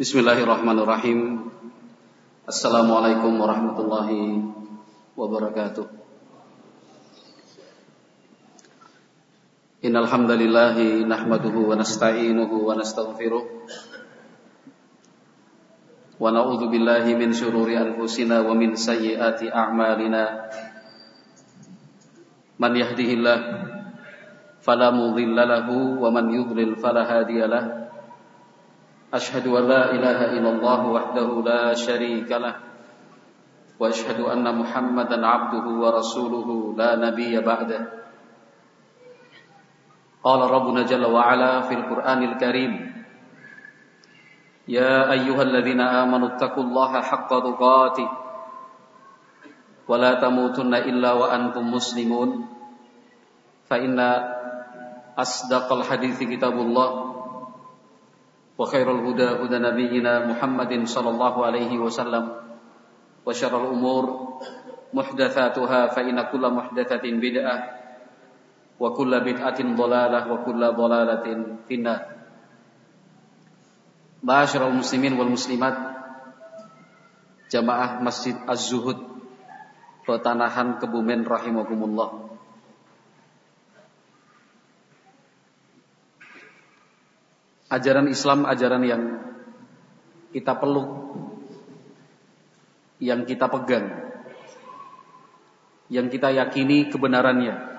Bismillahirrahmanirrahim. Assalamualaikum warahmatullahi wabarakatuh. Innal hamdalillah nahmaduhu wa nasta'inuhu wa nastaghfiruh. Wa na'udzu billahi min shururi anfusina wa min sayyiati a'malina. Man yahdihillah fala mudilla wa man yudlil fala hadiya lahu. أشهد أن لا إله إلا الله وحده لا شريك له وأشهد أن محمدا عبده ورسوله لا نبي بعده. قال ربنا جل وعلا في القرآن الكريم يا أيها الذين آمنوا اتقوا الله حق تقاته ولا تموتن إلا وأنتم مسلمون. فإن أصدق الحديث كتاب الله. وخير الهدى هدى نبينا محمد صلى الله عليه وسلم وشر الأمور محدثاتها فإن كل محدثة بدعة وكل بدعة ضلالة وكل ضلالة في النار معاشر المسلمين والمسلمات Jamaah Masjid Az-Zuhud Petanahan Kebumen rahimakumullah Ajaran Islam ajaran yang kita peluk, yang kita pegang, yang kita yakini kebenarannya.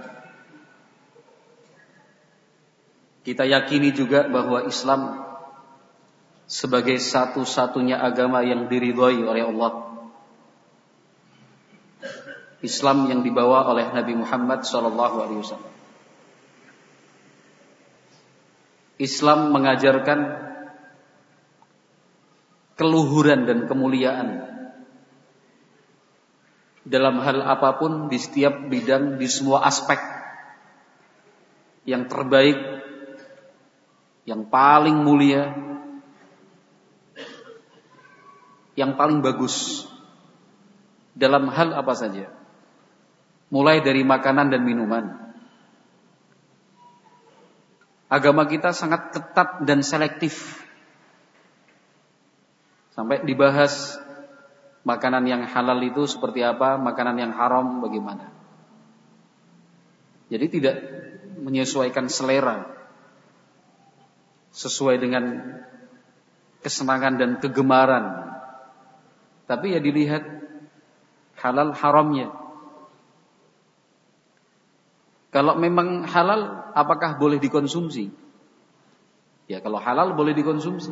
Kita yakini juga bahwa Islam sebagai satu-satunya agama yang diridhoi oleh Allah. Islam yang dibawa oleh Nabi Muhammad SAW. Islam mengajarkan keluhuran dan kemuliaan dalam hal apa pun di setiap bidang di semua aspek. Yang terbaik yang paling mulia yang paling bagus dalam hal apa saja. Mulai dari makanan dan minuman agama kita sangat ketat dan selektif. Sampai dibahas makanan yang halal itu seperti apa, makanan yang haram bagaimana. Jadi tidak menyesuaikan selera sesuai dengan kesenangan dan kegemaran. Tapi ya dilihat halal haramnya. Kalau memang halal, apakah boleh dikonsumsi? Ya, kalau halal boleh dikonsumsi.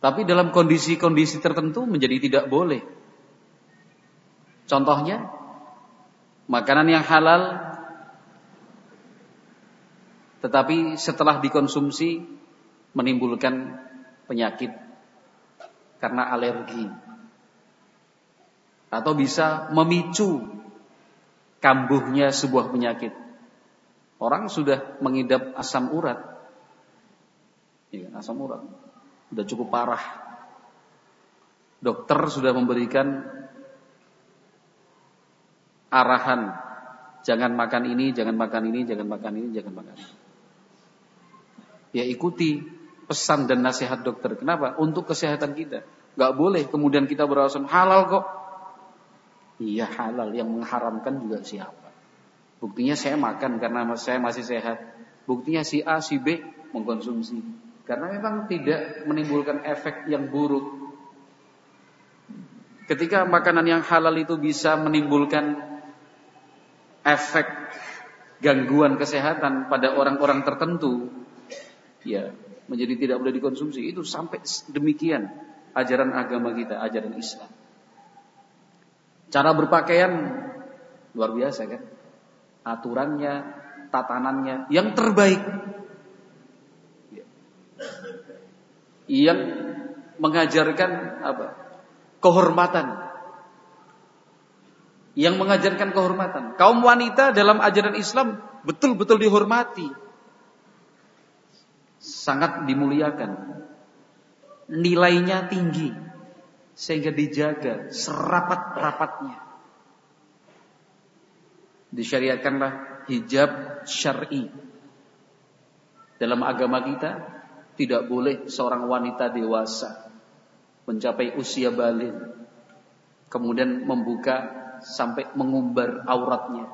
Tapi dalam kondisi-kondisi tertentu menjadi tidak boleh. Contohnya, makanan yang halal tetapi setelah dikonsumsi menimbulkan penyakit karena alergi atau bisa memicu kambuhnya sebuah penyakit. Orang sudah mengidap asam urat. Ya, asam urat. Sudah cukup parah. Dokter sudah memberikan arahan. Jangan makan ini, jangan makan ini, jangan makan ini, jangan makan ini. Ya ikuti pesan dan nasihat dokter. Kenapa? Untuk kesehatan kita. Gak boleh kemudian kita beralasan halal kok. Iya halal, yang mengharamkan juga siapa? Buktinya saya makan karena saya masih sehat. Buktinya si A, si B mengkonsumsi. Karena memang tidak menimbulkan efek yang buruk. Ketika makanan yang halal itu bisa menimbulkan efek gangguan kesehatan pada orang-orang tertentu, ya menjadi tidak boleh dikonsumsi. Itu sampai demikian ajaran agama kita, ajaran Islam. Cara berpakaian luar biasa kan? Aturannya, tatanannya yang terbaik. Yang mengajarkan apa? Kehormatan. Yang mengajarkan kehormatan. Kaum wanita dalam ajaran Islam betul-betul dihormati. Sangat dimuliakan. Nilainya tinggi sehingga dijaga serapat-rapatnya. Disyariatkanlah hijab syar'i. Dalam agama kita Tidak boleh seorang wanita dewasa mencapai usia balik kemudian membuka sampai mengumbar auratnya.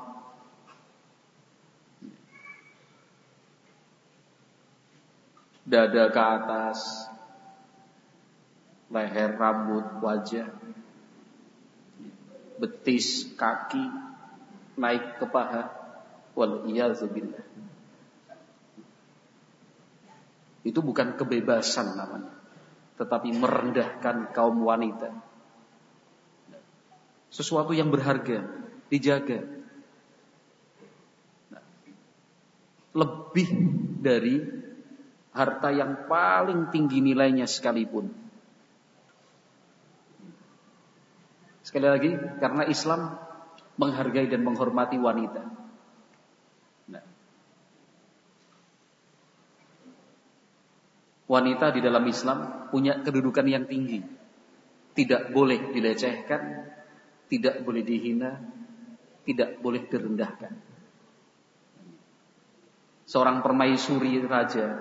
Dada ke atas, leher, rambut, wajah, betis, kaki, naik ke paha. Wal. Itu bukan kebebasan namanya, tetapi merendahkan kaum wanita sesuatu yang berharga, dijaga. Lebih dari harta yang paling tinggi nilainya sekalipun. Sekali lagi, karena Islam menghargai dan menghormati wanita. Nah, wanita di dalam Islam punya kedudukan yang tinggi, tidak boleh dilecehkan, tidak boleh dihina, tidak boleh direndahkan. Seorang permaisuri raja,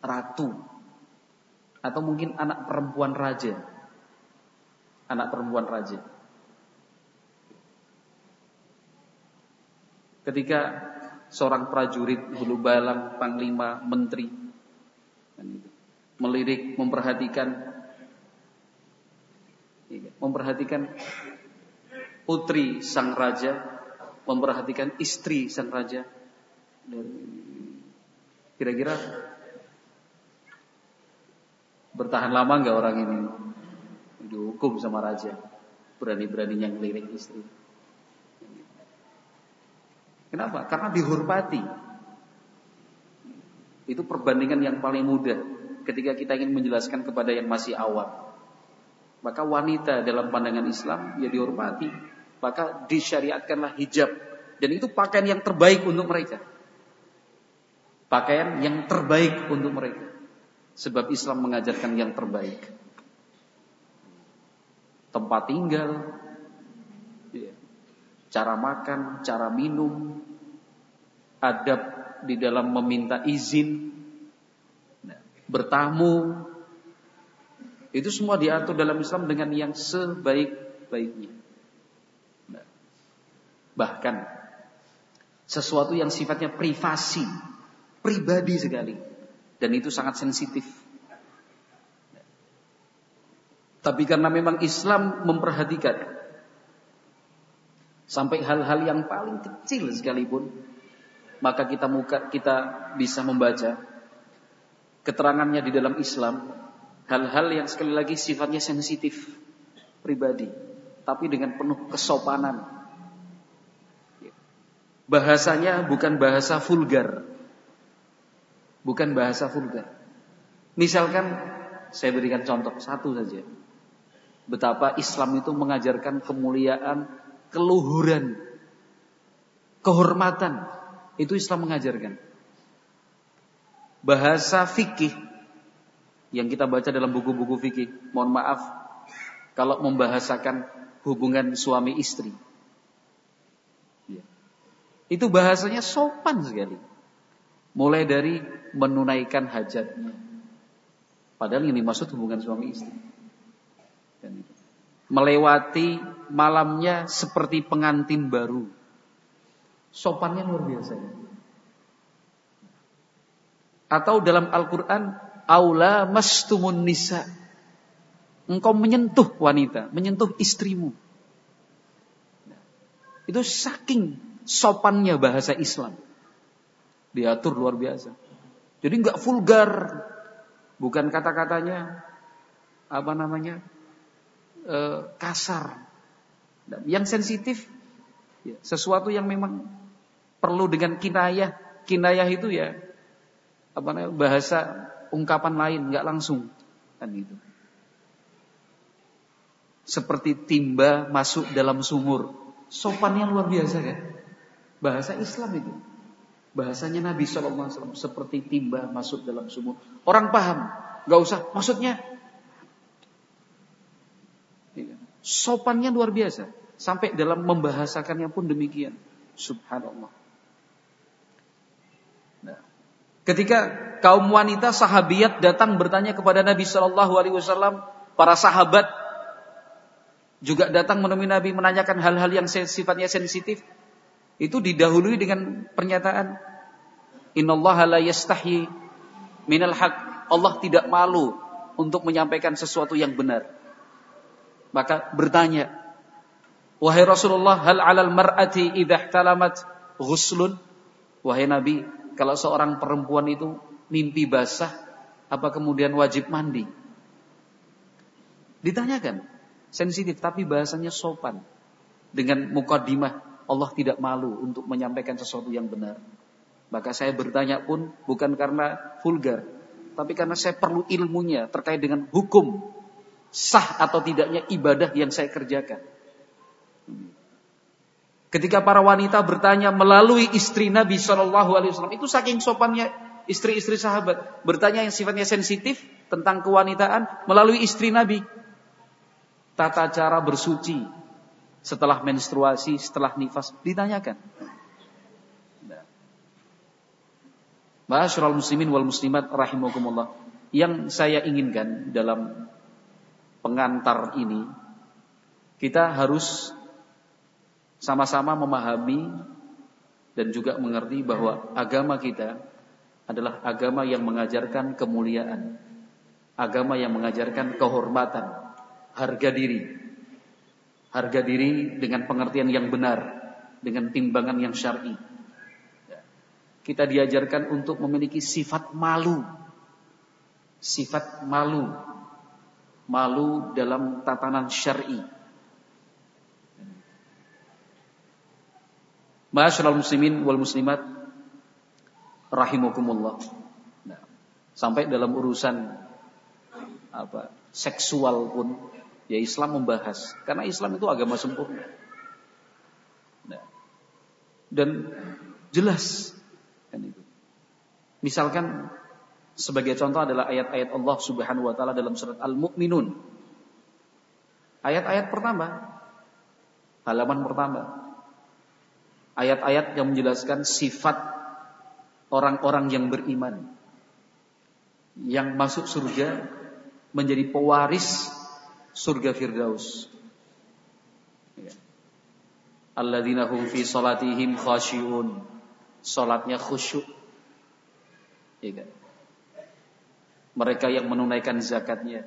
ratu, atau mungkin anak perempuan raja, anak perempuan raja. Ketika seorang prajurit bulu balang, panglima, menteri, melirik, memperhatikan memperhatikan putri sang raja, memperhatikan istri sang raja. Kira-kira bertahan lama nggak orang ini dihukum sama raja? Berani-beraninya ngelirik istri. Kenapa? Karena dihormati. Itu perbandingan yang paling mudah ketika kita ingin menjelaskan kepada yang masih awam. Maka wanita dalam pandangan Islam ya dihormati. Maka disyariatkanlah hijab. Dan itu pakaian yang terbaik untuk mereka. Pakaian yang terbaik untuk mereka. Sebab Islam mengajarkan yang terbaik. Tempat tinggal, ya, cara makan, cara minum, adab di dalam meminta izin, nah, bertamu, itu semua diatur dalam Islam dengan yang sebaik-baiknya. Nah, bahkan sesuatu yang sifatnya privasi, pribadi sekali, dan itu sangat sensitif. Tapi karena memang Islam memperhatikan sampai hal-hal yang paling kecil sekalipun, maka kita muka kita bisa membaca keterangannya di dalam Islam hal-hal yang sekali lagi sifatnya sensitif pribadi, tapi dengan penuh kesopanan. Bahasanya bukan bahasa vulgar. Bukan bahasa vulgar. Misalkan saya berikan contoh satu saja. Betapa Islam itu mengajarkan kemuliaan, keluhuran, kehormatan. Itu Islam mengajarkan. Bahasa fikih yang kita baca dalam buku-buku fikih. Mohon maaf kalau membahasakan hubungan suami istri. Itu bahasanya sopan sekali. Mulai dari menunaikan hajatnya. Padahal ini maksud hubungan suami istri. Melewati malamnya seperti pengantin baru. Sopannya luar biasa. Atau dalam Al-Quran aula mastumun nisa. Engkau menyentuh wanita, menyentuh istrimu. Itu saking sopannya bahasa Islam. Diatur luar biasa. Jadi nggak vulgar, bukan kata-katanya apa namanya e, kasar. yang sensitif, ya, sesuatu yang memang perlu dengan kinayah. Kinayah itu ya apa namanya bahasa ungkapan lain, nggak langsung. Kan gitu. Seperti timba masuk dalam sumur. Sopannya luar biasa kan? Bahasa Islam itu. Bahasanya Nabi SAW seperti timba masuk dalam sumur. Orang paham, nggak usah. Maksudnya iya. Sopannya luar biasa. Sampai dalam membahasakannya pun demikian. Subhanallah. Nah, ketika kaum wanita sahabiat datang bertanya kepada Nabi Shallallahu Alaihi Wasallam, para sahabat juga datang menemui Nabi menanyakan hal-hal yang sifatnya sensitif. Itu didahului dengan pernyataan, Innallaha la yastahi minal haq. Allah tidak malu untuk menyampaikan sesuatu yang benar. Maka bertanya, Wahai Rasulullah, hal alal mar'ati idah talamat ghuslun? Wahai Nabi, kalau seorang perempuan itu mimpi basah, apa kemudian wajib mandi? Ditanyakan, sensitif tapi bahasanya sopan. Dengan mukadimah, Allah tidak malu untuk menyampaikan sesuatu yang benar. Maka saya bertanya pun bukan karena vulgar, tapi karena saya perlu ilmunya terkait dengan hukum sah atau tidaknya ibadah yang saya kerjakan. Ketika para wanita bertanya melalui istri Nabi Shallallahu Alaihi Wasallam itu saking sopannya istri-istri sahabat bertanya yang sifatnya sensitif tentang kewanitaan melalui istri Nabi. Tata cara bersuci setelah menstruasi, setelah nifas ditanyakan. Ma'asyiral muslimin wal muslimat rahimakumullah. Yang saya inginkan dalam pengantar ini kita harus sama-sama memahami dan juga mengerti bahwa agama kita adalah agama yang mengajarkan kemuliaan, agama yang mengajarkan kehormatan, harga diri. Harga diri dengan pengertian yang benar, dengan timbangan yang syar'i. Kita diajarkan untuk memiliki sifat malu. Sifat malu. Malu dalam tatanan syar'i Masyaallah muslimin wal muslimat rahimakumullah. Nah, sampai dalam urusan apa seksual pun ya Islam membahas karena Islam itu agama sempurna. Nah, dan jelas kan itu. Misalkan sebagai contoh adalah ayat-ayat Allah Subhanahu wa taala dalam surat Al-Mu'minun. Ayat-ayat pertama halaman pertama ayat-ayat yang menjelaskan sifat orang-orang yang beriman yang masuk surga menjadi pewaris surga Firdaus. Alladzina hum fi salatihim khasyiun. Salatnya khusyuk. Ya kan? Mereka yang menunaikan zakatnya.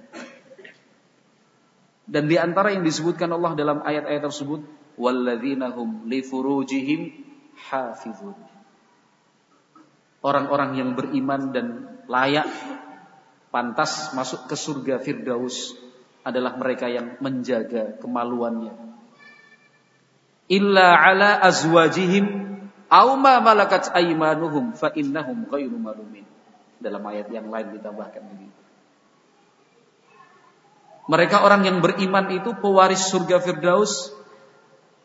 Dan di antara yang disebutkan Allah dalam ayat-ayat tersebut walladzina hum li furujihim hafizun. Orang-orang yang beriman dan layak pantas masuk ke surga Firdaus adalah mereka yang menjaga kemaluannya. Illa ala azwajihim aw ma malakat aymanuhum fa innahum ghairu malumin. Dalam ayat yang lain ditambahkan begitu. Mereka orang yang beriman itu pewaris surga Firdaus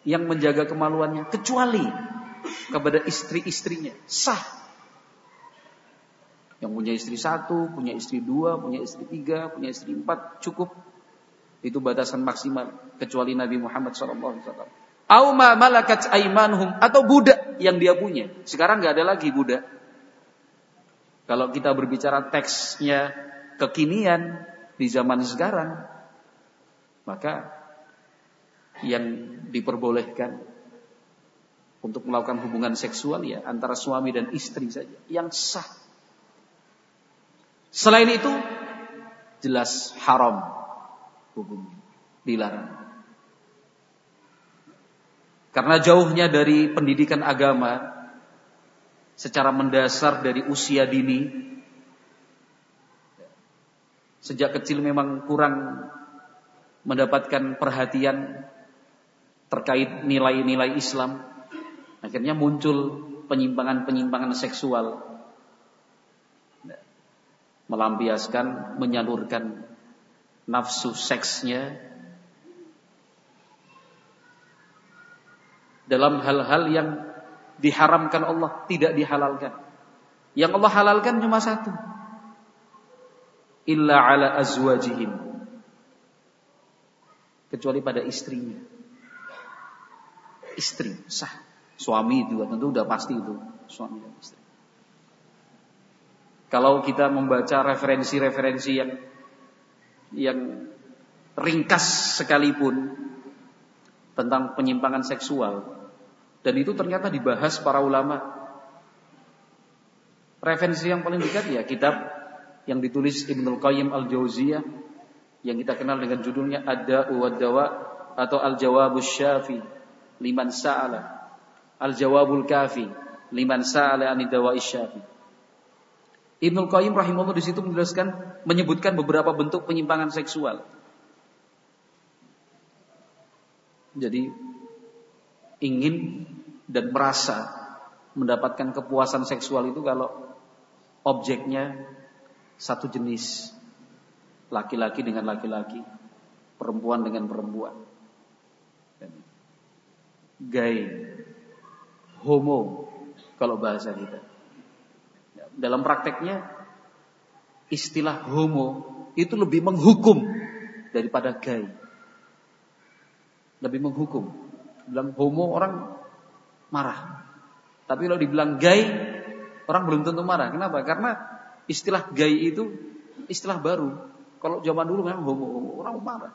yang menjaga kemaluannya kecuali kepada istri-istrinya sah yang punya istri satu, punya istri dua, punya istri tiga, punya istri empat cukup itu batasan maksimal kecuali Nabi Muhammad SAW. Auma malakat aimanhum atau budak yang dia punya. Sekarang nggak ada lagi budak. Kalau kita berbicara teksnya kekinian di zaman sekarang, maka yang diperbolehkan untuk melakukan hubungan seksual ya antara suami dan istri saja yang sah. Selain itu jelas haram hukumnya, dilarang. Karena jauhnya dari pendidikan agama secara mendasar dari usia dini sejak kecil memang kurang mendapatkan perhatian terkait nilai-nilai Islam. Akhirnya muncul penyimpangan-penyimpangan seksual. Melampiaskan, menyalurkan nafsu seksnya dalam hal-hal yang diharamkan Allah, tidak dihalalkan. Yang Allah halalkan cuma satu. Illa ala azwajihim. Kecuali pada istrinya istri sah. Suami juga tentu udah pasti itu suami dan istri. Kalau kita membaca referensi-referensi yang yang ringkas sekalipun tentang penyimpangan seksual dan itu ternyata dibahas para ulama. Referensi yang paling dekat ya kitab yang ditulis Ibnul Qayyim Al-Jauziyah yang kita kenal dengan judulnya Ada wa Dawa atau Al-Jawabus Syafi liman sa'ala Al-Jawabul Kafi liman sa'ala ani dawa'i syafi Ibnu Qayyim rahimahullah di situ menjelaskan menyebutkan beberapa bentuk penyimpangan seksual. Jadi ingin dan merasa mendapatkan kepuasan seksual itu kalau objeknya satu jenis. Laki-laki dengan laki-laki, perempuan dengan perempuan. Gay, homo kalau bahasa kita. Dalam prakteknya istilah homo itu lebih menghukum daripada gay. Lebih menghukum. Bilang homo orang marah. Tapi kalau dibilang gay orang belum tentu marah. Kenapa? Karena istilah gay itu istilah baru. Kalau zaman dulu memang homo, homo orang marah.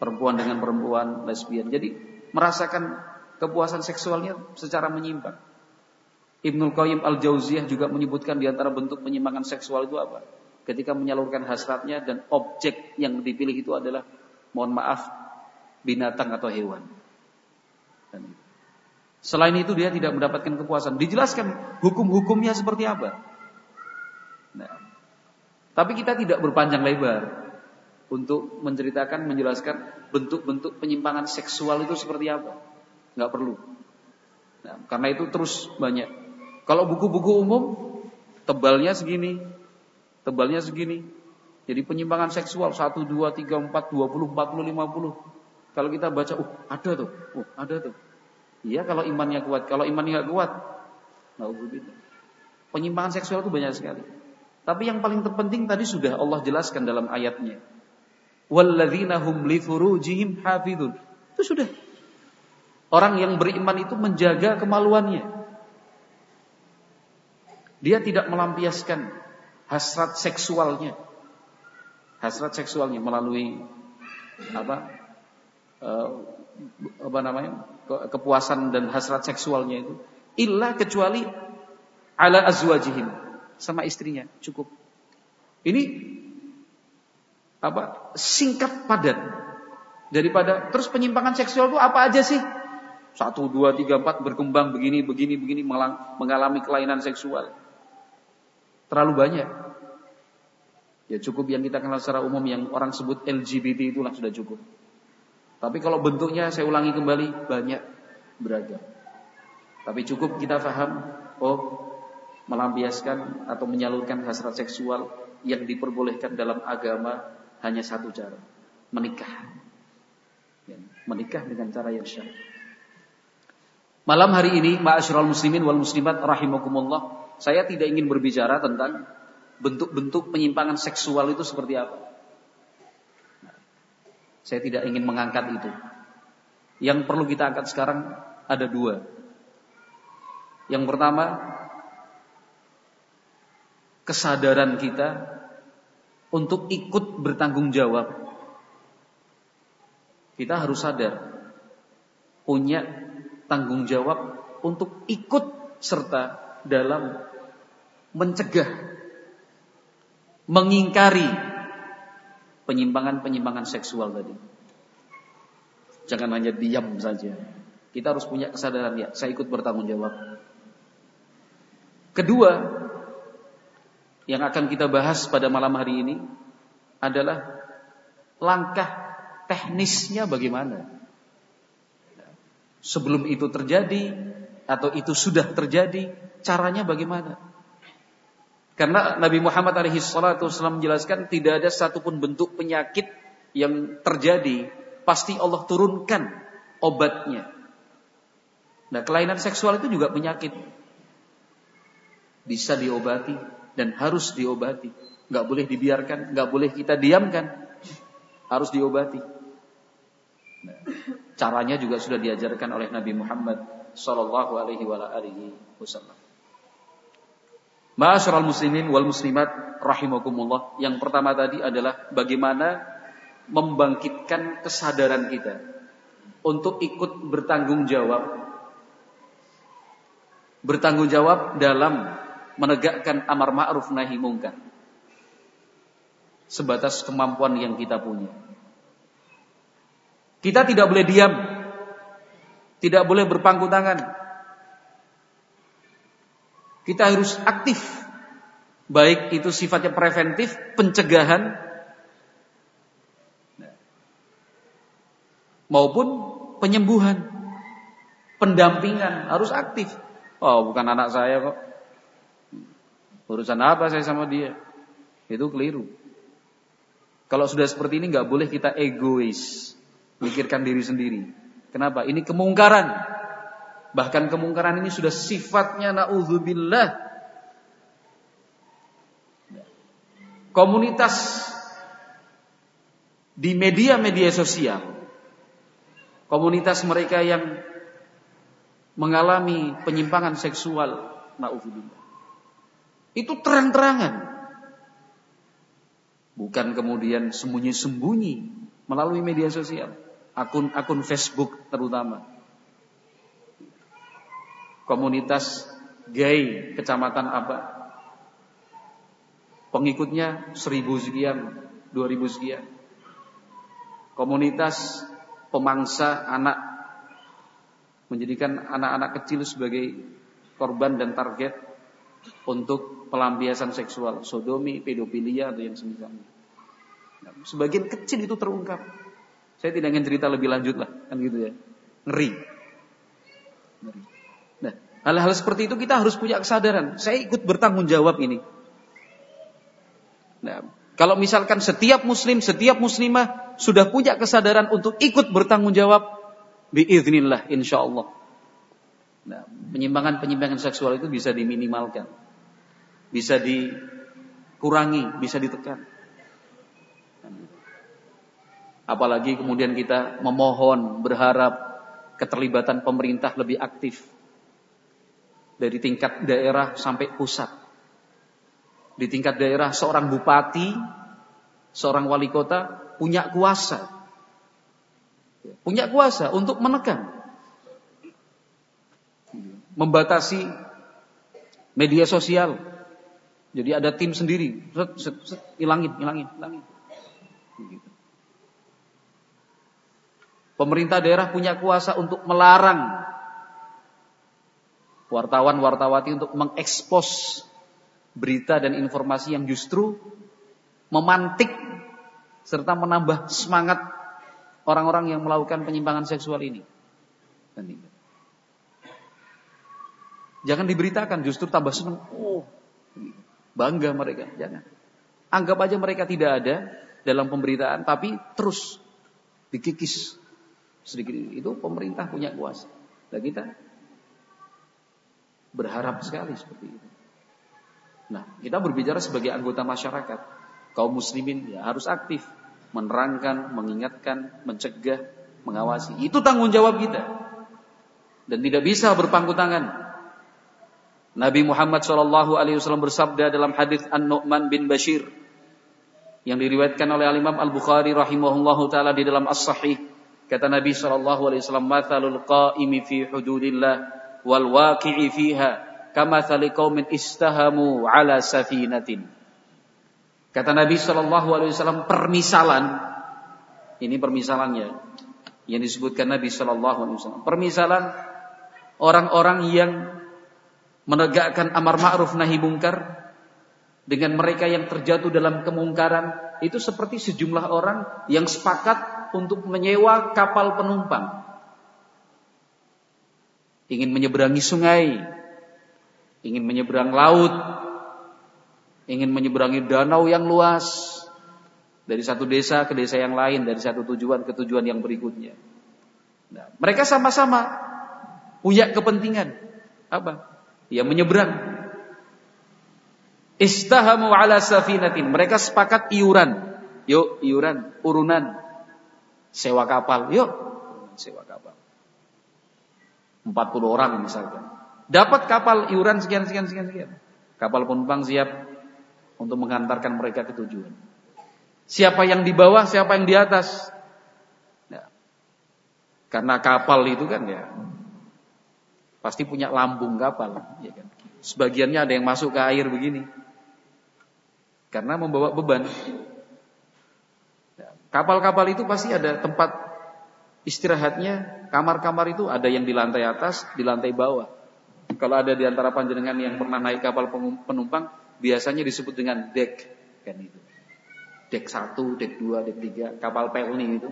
Perempuan dengan perempuan, lesbian. Jadi merasakan kepuasan seksualnya secara menyimpang. Ibnu Qayyim Al-Jauziyah juga menyebutkan di antara bentuk penyimpangan seksual itu apa? Ketika menyalurkan hasratnya dan objek yang dipilih itu adalah mohon maaf binatang atau hewan. Selain itu dia tidak mendapatkan kepuasan. Dijelaskan hukum-hukumnya seperti apa. Nah, tapi kita tidak berpanjang lebar untuk menceritakan, menjelaskan bentuk-bentuk penyimpangan seksual itu seperti apa. Nggak perlu. Nah, karena itu terus banyak kalau buku-buku umum tebalnya segini, tebalnya segini. Jadi penyimpangan seksual 1 2 3 4 20 40 50. Kalau kita baca, oh ada tuh, oh ada tuh. Iya kalau imannya kuat, kalau imannya nggak kuat, begitu. Penyimpangan seksual itu banyak sekali. Tapi yang paling terpenting tadi sudah Allah jelaskan dalam ayatnya. Walladzina hum li furujihim hafidun. Itu sudah. Orang yang beriman itu menjaga kemaluannya. Dia tidak melampiaskan hasrat seksualnya. Hasrat seksualnya melalui apa? Uh, apa namanya? kepuasan dan hasrat seksualnya itu illa kecuali ala azwajihim sama istrinya cukup. Ini apa? singkat padat daripada terus penyimpangan seksual itu apa aja sih? Satu, dua, tiga, empat berkembang begini, begini, begini mengalami kelainan seksual terlalu banyak. Ya cukup yang kita kenal secara umum yang orang sebut LGBT itulah sudah cukup. Tapi kalau bentuknya saya ulangi kembali banyak beragam. Tapi cukup kita paham oh melampiaskan atau menyalurkan hasrat seksual yang diperbolehkan dalam agama hanya satu cara, menikah. Ya, menikah dengan cara yang syar'i. Malam hari ini, ma'asyiral muslimin wal muslimat rahimakumullah, saya tidak ingin berbicara tentang bentuk-bentuk penyimpangan seksual itu seperti apa. Saya tidak ingin mengangkat itu. Yang perlu kita angkat sekarang ada dua. Yang pertama, kesadaran kita untuk ikut bertanggung jawab. Kita harus sadar punya tanggung jawab untuk ikut serta dalam mencegah, mengingkari penyimpangan-penyimpangan seksual tadi. Jangan hanya diam saja. Kita harus punya kesadaran ya, saya ikut bertanggung jawab. Kedua, yang akan kita bahas pada malam hari ini adalah langkah teknisnya bagaimana. Sebelum itu terjadi atau itu sudah terjadi, caranya bagaimana? Karena Nabi Muhammad alaihi salatu wasallam menjelaskan tidak ada satupun bentuk penyakit yang terjadi pasti Allah turunkan obatnya. Nah, kelainan seksual itu juga penyakit. Bisa diobati dan harus diobati. Gak boleh dibiarkan, gak boleh kita diamkan. Harus diobati. Nah, caranya juga sudah diajarkan oleh Nabi Muhammad sallallahu alaihi wasallam. Ma'asyiral muslimin wal muslimat rahimakumullah. Yang pertama tadi adalah bagaimana membangkitkan kesadaran kita untuk ikut bertanggung jawab bertanggung jawab dalam menegakkan amar ma'ruf nahi mungkar sebatas kemampuan yang kita punya. Kita tidak boleh diam, tidak boleh berpangku tangan, kita harus aktif. Baik itu sifatnya preventif, pencegahan, maupun penyembuhan, pendampingan harus aktif. Oh, bukan anak saya kok. Urusan apa saya sama dia? Itu keliru. Kalau sudah seperti ini nggak boleh kita egois, mikirkan diri sendiri. Kenapa? Ini kemungkaran. Bahkan kemungkaran ini sudah sifatnya naudzubillah. Komunitas di media-media sosial. Komunitas mereka yang mengalami penyimpangan seksual, naudzubillah. Itu terang-terangan. Bukan kemudian sembunyi-sembunyi melalui media sosial, akun-akun Facebook terutama komunitas gay kecamatan apa. Pengikutnya seribu sekian, dua ribu sekian. Komunitas pemangsa anak menjadikan anak-anak kecil sebagai korban dan target untuk pelampiasan seksual, sodomi, pedofilia atau yang semisalnya. Nah, sebagian kecil itu terungkap. Saya tidak ingin cerita lebih lanjut lah, kan gitu ya. Ngeri. Ngeri. Hal-hal seperti itu kita harus punya kesadaran. Saya ikut bertanggung jawab ini. Nah, kalau misalkan setiap muslim, setiap muslimah sudah punya kesadaran untuk ikut bertanggung jawab, biiznillah insya Allah. Nah, penyimpangan-penyimpangan seksual itu bisa diminimalkan. Bisa dikurangi, bisa ditekan. Apalagi kemudian kita memohon, berharap keterlibatan pemerintah lebih aktif dari tingkat daerah sampai pusat. Di tingkat daerah seorang bupati, seorang wali kota punya kuasa. Punya kuasa untuk menekan. Membatasi media sosial. Jadi ada tim sendiri, ilangin, ilangin, ilangin. Pemerintah daerah punya kuasa untuk melarang wartawan-wartawati untuk mengekspos berita dan informasi yang justru memantik serta menambah semangat orang-orang yang melakukan penyimpangan seksual ini. Jangan diberitakan, justru tambah senang. Oh, bangga mereka. Jangan. Anggap aja mereka tidak ada dalam pemberitaan, tapi terus dikikis sedikit. Itu pemerintah punya kuasa. Dan kita Berharap sekali seperti itu. Nah, kita berbicara sebagai anggota masyarakat. Kaum muslimin ya harus aktif. Menerangkan, mengingatkan, mencegah, mengawasi. Itu tanggung jawab kita. Dan tidak bisa berpangku tangan. Nabi Muhammad SAW bersabda dalam hadis An-Nu'man bin Bashir yang diriwayatkan oleh Al Imam Al Bukhari rahimahullahu taala di dalam As-Sahih kata Nabi sallallahu alaihi wasallam mathalul qa'imi fi hududillah wal waqi'i fiha kama istahamu ala safinatin. Kata Nabi Shallallahu alaihi wasallam permisalan ini permisalannya yang disebutkan Nabi Shallallahu alaihi wasallam. Permisalan orang-orang yang menegakkan amar ma'ruf nahi mungkar dengan mereka yang terjatuh dalam kemungkaran itu seperti sejumlah orang yang sepakat untuk menyewa kapal penumpang ingin menyeberangi sungai, ingin menyeberang laut, ingin menyeberangi danau yang luas dari satu desa ke desa yang lain, dari satu tujuan ke tujuan yang berikutnya. Nah, mereka sama-sama punya kepentingan apa? Ya menyeberang. Istahamu ala safinatin. Mereka sepakat iuran. Yuk, iuran, urunan. Sewa kapal. Yuk, sewa kapal. 40 orang misalkan. Dapat kapal iuran sekian sekian sekian sekian. Kapal penumpang siap untuk mengantarkan mereka ke tujuan. Siapa yang di bawah, siapa yang di atas. Ya. Karena kapal itu kan ya pasti punya lambung kapal, ya kan. Sebagiannya ada yang masuk ke air begini. Karena membawa beban. Ya. Kapal-kapal itu pasti ada tempat istirahatnya, kamar-kamar itu ada yang di lantai atas, di lantai bawah. Kalau ada di antara panjenengan yang pernah naik kapal penumpang, biasanya disebut dengan deck kan itu dek 1, dek 2, dek 3, kapal pelni itu.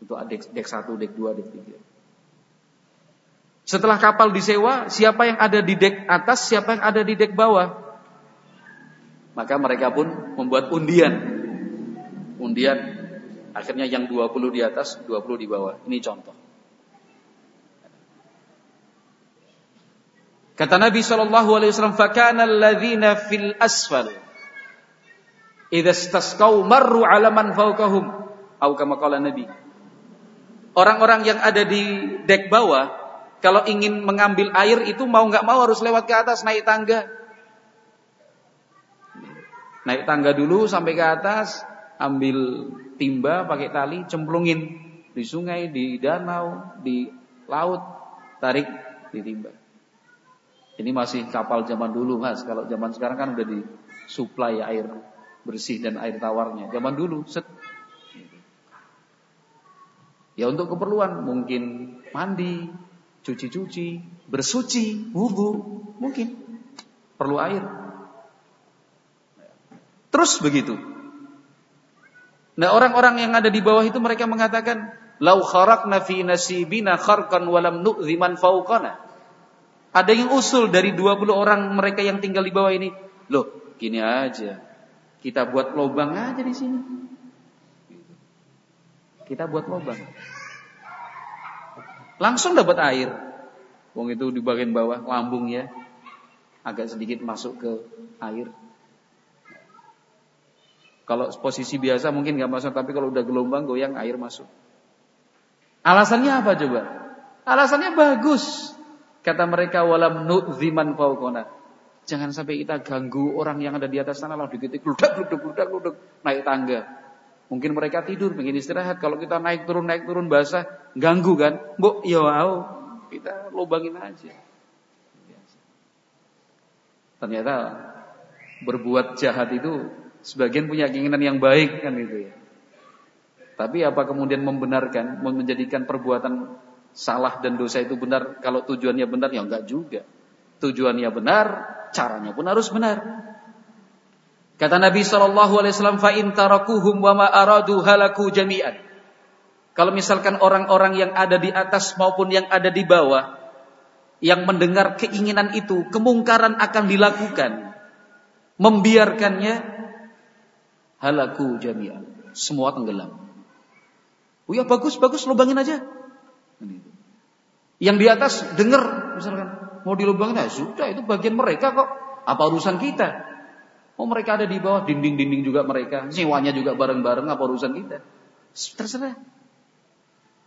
Untuk dek, dek 1, dek 2, dek 3. Setelah kapal disewa, siapa yang ada di dek atas, siapa yang ada di dek bawah. Maka mereka pun membuat undian. Undian, akhirnya yang 20 di atas, 20 di bawah. Ini contoh. Kata Nabi sallallahu alaihi wasallam, "Fakana alladziina fil asfal" Idza istasqau marru 'ala man fawqahum. Au kama qala Nabi. Orang-orang yang ada di dek bawah kalau ingin mengambil air itu mau nggak mau harus lewat ke atas naik tangga. Naik tangga dulu sampai ke atas, ambil timba pakai tali, cemplungin di sungai, di danau, di laut, tarik di timba. Ini masih kapal zaman dulu, Mas. Kalau zaman sekarang kan udah disuplai air bersih dan air tawarnya. Zaman dulu set. Ya untuk keperluan mungkin mandi, cuci-cuci, bersuci, wudhu, mungkin perlu air. Terus begitu. Nah orang-orang yang ada di bawah itu mereka mengatakan, Lau kharakna fi nasibina kharqan walam nu'zi man fauqana. Ada yang usul dari 20 orang mereka yang tinggal di bawah ini. Loh, gini aja. Kita buat lubang aja di sini. Kita buat lubang. Langsung dapat air. Wong itu di bagian bawah lambung ya. Agak sedikit masuk ke air. Kalau posisi biasa mungkin nggak masuk, tapi kalau udah gelombang goyang air masuk. Alasannya apa coba? Alasannya bagus. Kata mereka walam nu'ziman fauqona. Jangan sampai kita ganggu orang yang ada di atas sana lalu diketik ludak ludak ludak ludak naik tangga. Mungkin mereka tidur, ingin istirahat. Kalau kita naik turun naik turun basah, ganggu kan? Bu, ya wow, kita lubangin aja. Ternyata berbuat jahat itu sebagian punya keinginan yang baik kan itu ya. Tapi apa kemudian membenarkan, menjadikan perbuatan salah dan dosa itu benar kalau tujuannya benar ya enggak juga. Tujuannya benar, caranya pun harus benar. Kata Nabi Shallallahu Alaihi Wasallam, fa intarakuhum wa ma aradu halaku jami'an. Kalau misalkan orang-orang yang ada di atas maupun yang ada di bawah yang mendengar keinginan itu, kemungkaran akan dilakukan. Membiarkannya halaku jami'an. Semua tenggelam. Oh ya bagus, bagus lubangin aja. Yang di atas dengar misalkan mau dilubangin ya sudah itu bagian mereka kok. Apa urusan kita? Oh mereka ada di bawah dinding-dinding juga mereka, sewanya juga bareng-bareng apa urusan kita? Terserah.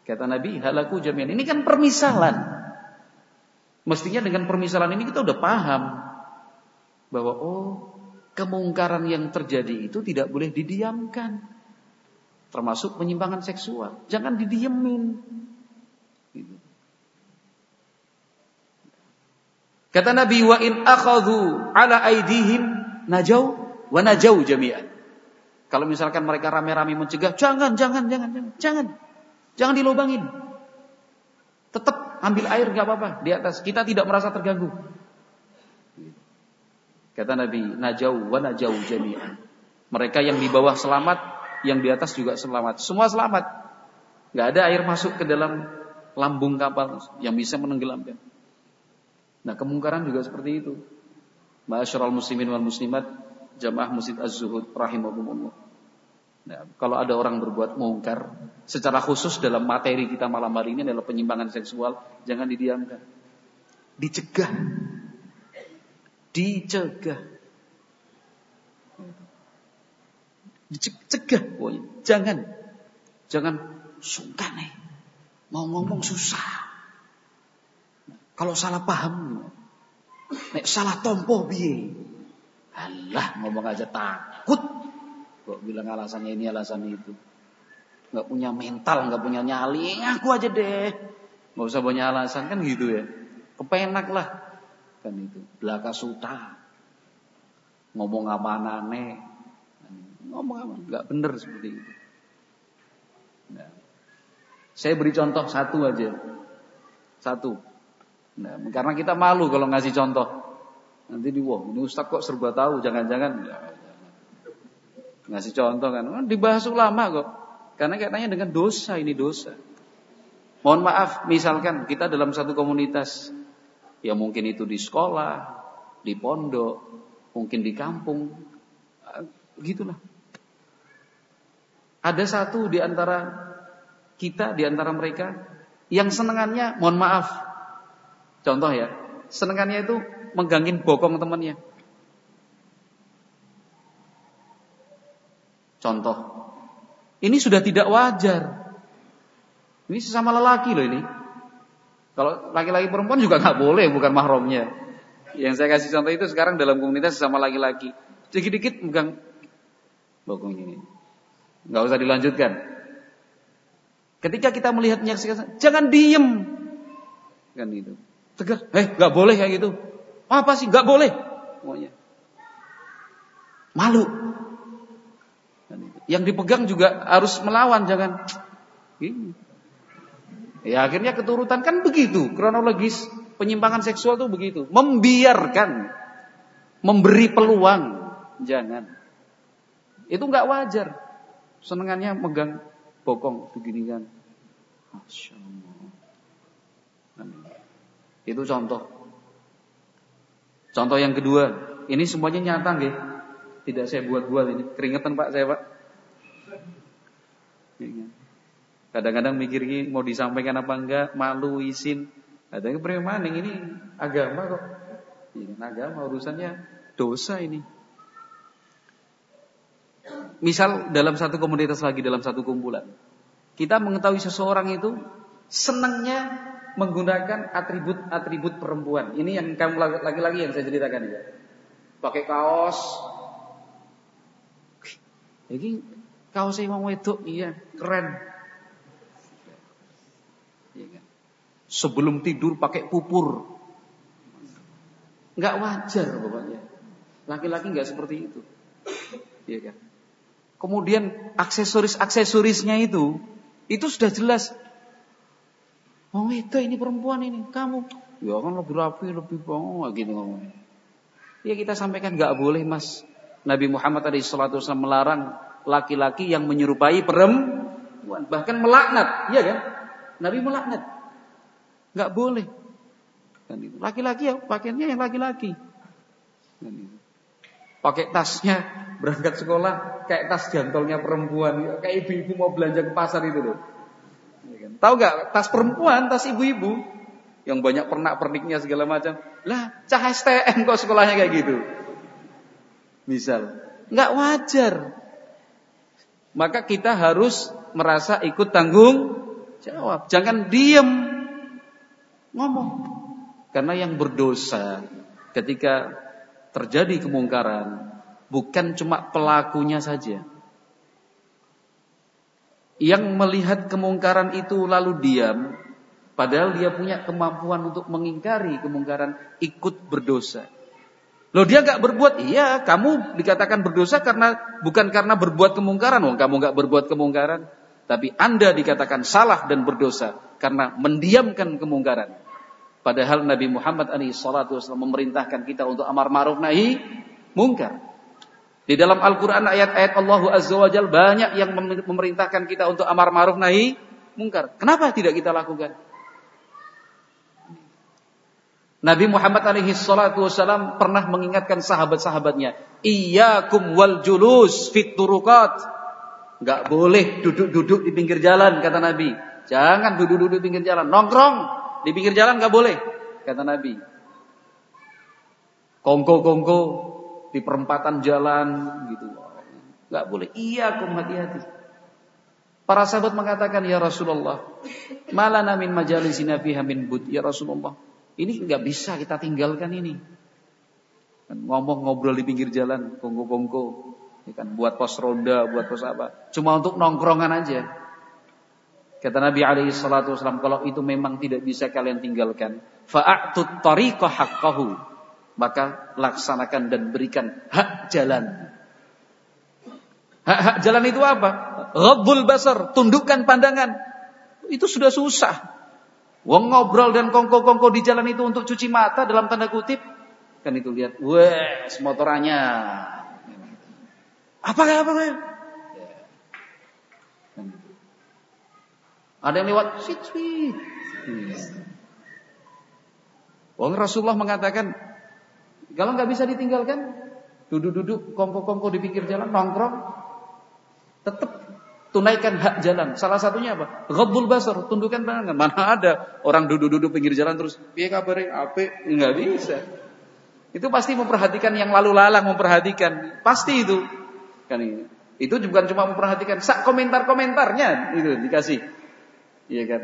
Kata Nabi, halaku jamian. Ini kan permisalan. Mestinya dengan permisalan ini kita udah paham bahwa oh kemungkaran yang terjadi itu tidak boleh didiamkan. Termasuk penyimpangan seksual. Jangan didiemin. Gitu. Kata Nabi wa in akhadhu ala aidihim najau wa najau jami'an. Kalau misalkan mereka rame-rame mencegah, jangan, jangan, jangan, jangan, jangan. Jangan dilobangin. Tetap ambil air nggak apa-apa di atas. Kita tidak merasa terganggu. Kata Nabi, najau wa najau jami'an. Mereka yang di bawah selamat, yang di atas juga selamat. Semua selamat. Nggak ada air masuk ke dalam lambung kapal yang bisa menenggelamkan. Nah, kemungkaran juga seperti itu. Ma'asyiral muslimin wal muslimat, jamaah Masjid Az-Zuhud rahimakumullah. Nah, kalau ada orang berbuat mungkar secara khusus dalam materi kita malam hari ini adalah penyimpangan seksual, jangan didiamkan. Dicegah. Dicegah. Dicegah, pokoknya. Jangan. Jangan sungkan nih. Mau ngomong susah. Kalau salah paham, nek salah tompo piye? Allah ngomong aja takut. Kok bilang alasannya ini alasan itu. Nggak punya mental, nggak punya nyali, ngaku aja deh. Nggak usah banyak alasan kan gitu ya. Kepenak lah. Kan itu. Belaka suta. Ngomong apa aneh. Ngomong apa? Nggak bener seperti itu. Nah. Saya beri contoh satu aja. Satu. Nah, karena kita malu kalau ngasih contoh. Nanti di wow, ini Ustaz kok serba tahu, jangan-jangan ngasih contoh kan. Oh, dibahas ulama kok. Karena katanya dengan dosa ini dosa. Mohon maaf, misalkan kita dalam satu komunitas, ya mungkin itu di sekolah, di pondok, mungkin di kampung, ah, gitulah. Ada satu di antara kita, di antara mereka, yang senengannya, mohon maaf, contoh ya, senengannya itu menggangin bokong temannya. Contoh. Ini sudah tidak wajar. Ini sesama lelaki loh ini. Kalau laki-laki perempuan juga nggak boleh, bukan mahramnya. Yang saya kasih contoh itu sekarang dalam komunitas sesama laki-laki. Sedikit-dikit megang bokong ini. Nggak usah dilanjutkan. Ketika kita melihat menyaksikan, jangan diem. Kan itu. Tegas, eh nggak boleh kayak gitu. Apa sih? Gak boleh. Pokoknya. Malu. Yang dipegang juga harus melawan, jangan. Ini. Ya akhirnya keturutan kan begitu. Kronologis penyimpangan seksual itu begitu. Membiarkan. Memberi peluang. Jangan. Itu nggak wajar. Senengannya megang bokong begini kan. Itu contoh Contoh yang kedua, ini semuanya nyata nggih. Tidak saya buat-buat ini. Keringetan Pak saya, Pak. Kadang-kadang mikir ini mau disampaikan apa enggak, malu, izin. Ada yang maning ini agama kok. Ini iya, agama urusannya dosa ini. Misal dalam satu komunitas lagi, dalam satu kumpulan. Kita mengetahui seseorang itu senangnya menggunakan atribut-atribut perempuan. Ini yang kamu lagi-lagi yang saya ceritakan ya. Pakai kaos. Ini kaos saya mau itu, iya keren. Iya kan? Sebelum tidur pakai pupur. Enggak wajar pokoknya. Laki-laki enggak seperti itu. Iya kan? Kemudian aksesoris-aksesorisnya itu itu sudah jelas Oh itu ini perempuan ini, kamu. Ya kan lebih rapi, lebih bangga gitu ngomongnya. Ya kita sampaikan nggak boleh mas. Nabi Muhammad tadi SAW melarang laki-laki yang menyerupai perempuan. Bahkan melaknat, iya kan? Nabi melaknat. Nggak boleh. Kan laki-laki ya pakaiannya yang laki-laki. Kan Pakai tasnya berangkat sekolah kayak tas jantolnya perempuan, kayak ibu-ibu mau belanja ke pasar itu loh. Ya kan? Tahu gak tas perempuan, tas ibu-ibu yang banyak pernak-perniknya segala macam. Lah, cah STM kok sekolahnya kayak gitu. Misal, nggak wajar. Maka kita harus merasa ikut tanggung jawab. Jangan diem ngomong. Karena yang berdosa ketika terjadi kemungkaran bukan cuma pelakunya saja. Yang melihat kemungkaran itu lalu diam, padahal dia punya kemampuan untuk mengingkari kemungkaran, ikut berdosa. Loh dia gak berbuat, iya kamu dikatakan berdosa karena bukan karena berbuat kemungkaran, wong kamu gak berbuat kemungkaran, tapi anda dikatakan salah dan berdosa karena mendiamkan kemungkaran. Padahal Nabi Muhammad SAW memerintahkan kita untuk amar ma'ruf nahi mungkar. Di dalam Al-Quran ayat-ayat Allah Azza wa Jal banyak yang memerintahkan kita untuk amar ma'ruf nahi mungkar. Kenapa tidak kita lakukan? Nabi Muhammad alaihi salatu wasalam pernah mengingatkan sahabat-sahabatnya, "Iyyakum wal julus fit turuqat." Enggak boleh duduk-duduk di pinggir jalan kata Nabi. Jangan duduk-duduk pinggir jalan, nongkrong di pinggir jalan enggak boleh kata Nabi. Kongko-kongko di perempatan jalan gitu. Enggak boleh. Iya, kum hati-hati. Para sahabat mengatakan, "Ya Rasulullah, malana min majalisina fiha min bud." Ya Rasulullah, ini enggak bisa kita tinggalkan ini. ngomong ngobrol di pinggir jalan, kongko-kongko, ya kan, buat pos ronda, buat pos apa, cuma untuk nongkrongan aja. Kata Nabi alaihi salatu wasallam, kalau itu memang tidak bisa kalian tinggalkan, fa'atut tariqa haqqahu, maka laksanakan dan berikan hak jalan. Hak-hak jalan itu apa? Ghaddul basar, tundukkan pandangan. Itu sudah susah. Wong ngobrol dan kongko-kongko di jalan itu untuk cuci mata dalam tanda kutip. Kan itu lihat, wes motorannya. Apa apa Ada yang lewat, sit sit. Wong Rasulullah mengatakan, kalau nggak bisa ditinggalkan, duduk-duduk kongko-kongko di pinggir jalan nongkrong, tetap tunaikan hak jalan. Salah satunya apa? Ghaddul basar, tundukkan pandangan. Mana ada orang duduk-duduk pinggir jalan terus piye kabare? Ape? Enggak bisa. Itu pasti memperhatikan yang lalu lalang memperhatikan. Pasti itu. Kan ini. Itu bukan cuma memperhatikan sak komentar-komentarnya itu dikasih. Iya kan?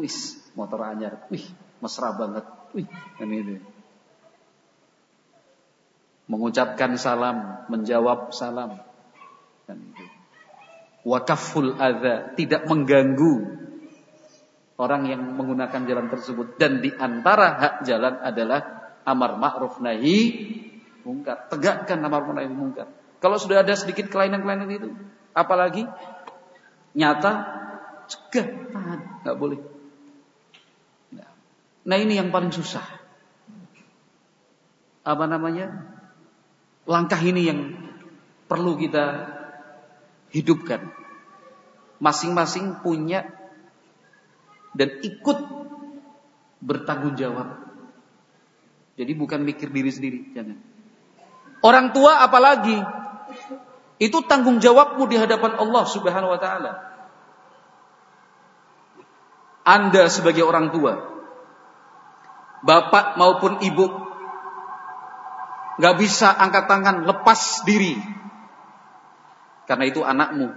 Wis, motor anyar. Wih, mesra banget. Wih, kan ini. Mengucapkan salam, menjawab salam. Kan itu wakaful adha, tidak mengganggu orang yang menggunakan jalan tersebut dan di antara hak jalan adalah amar ma'ruf nahi mungkar. Tegakkan amar ma'ruf nahi mungkar. Kalau sudah ada sedikit kelainan-kelainan itu, apalagi nyata cegah, tahan, nggak boleh. Nah, nah ini yang paling susah. Apa namanya? Langkah ini yang perlu kita hidupkan. Masing-masing punya dan ikut bertanggung jawab. Jadi bukan mikir diri sendiri, jangan. Orang tua apalagi itu tanggung jawabmu di hadapan Allah Subhanahu wa taala. Anda sebagai orang tua, bapak maupun ibu, nggak bisa angkat tangan lepas diri karena itu anakmu.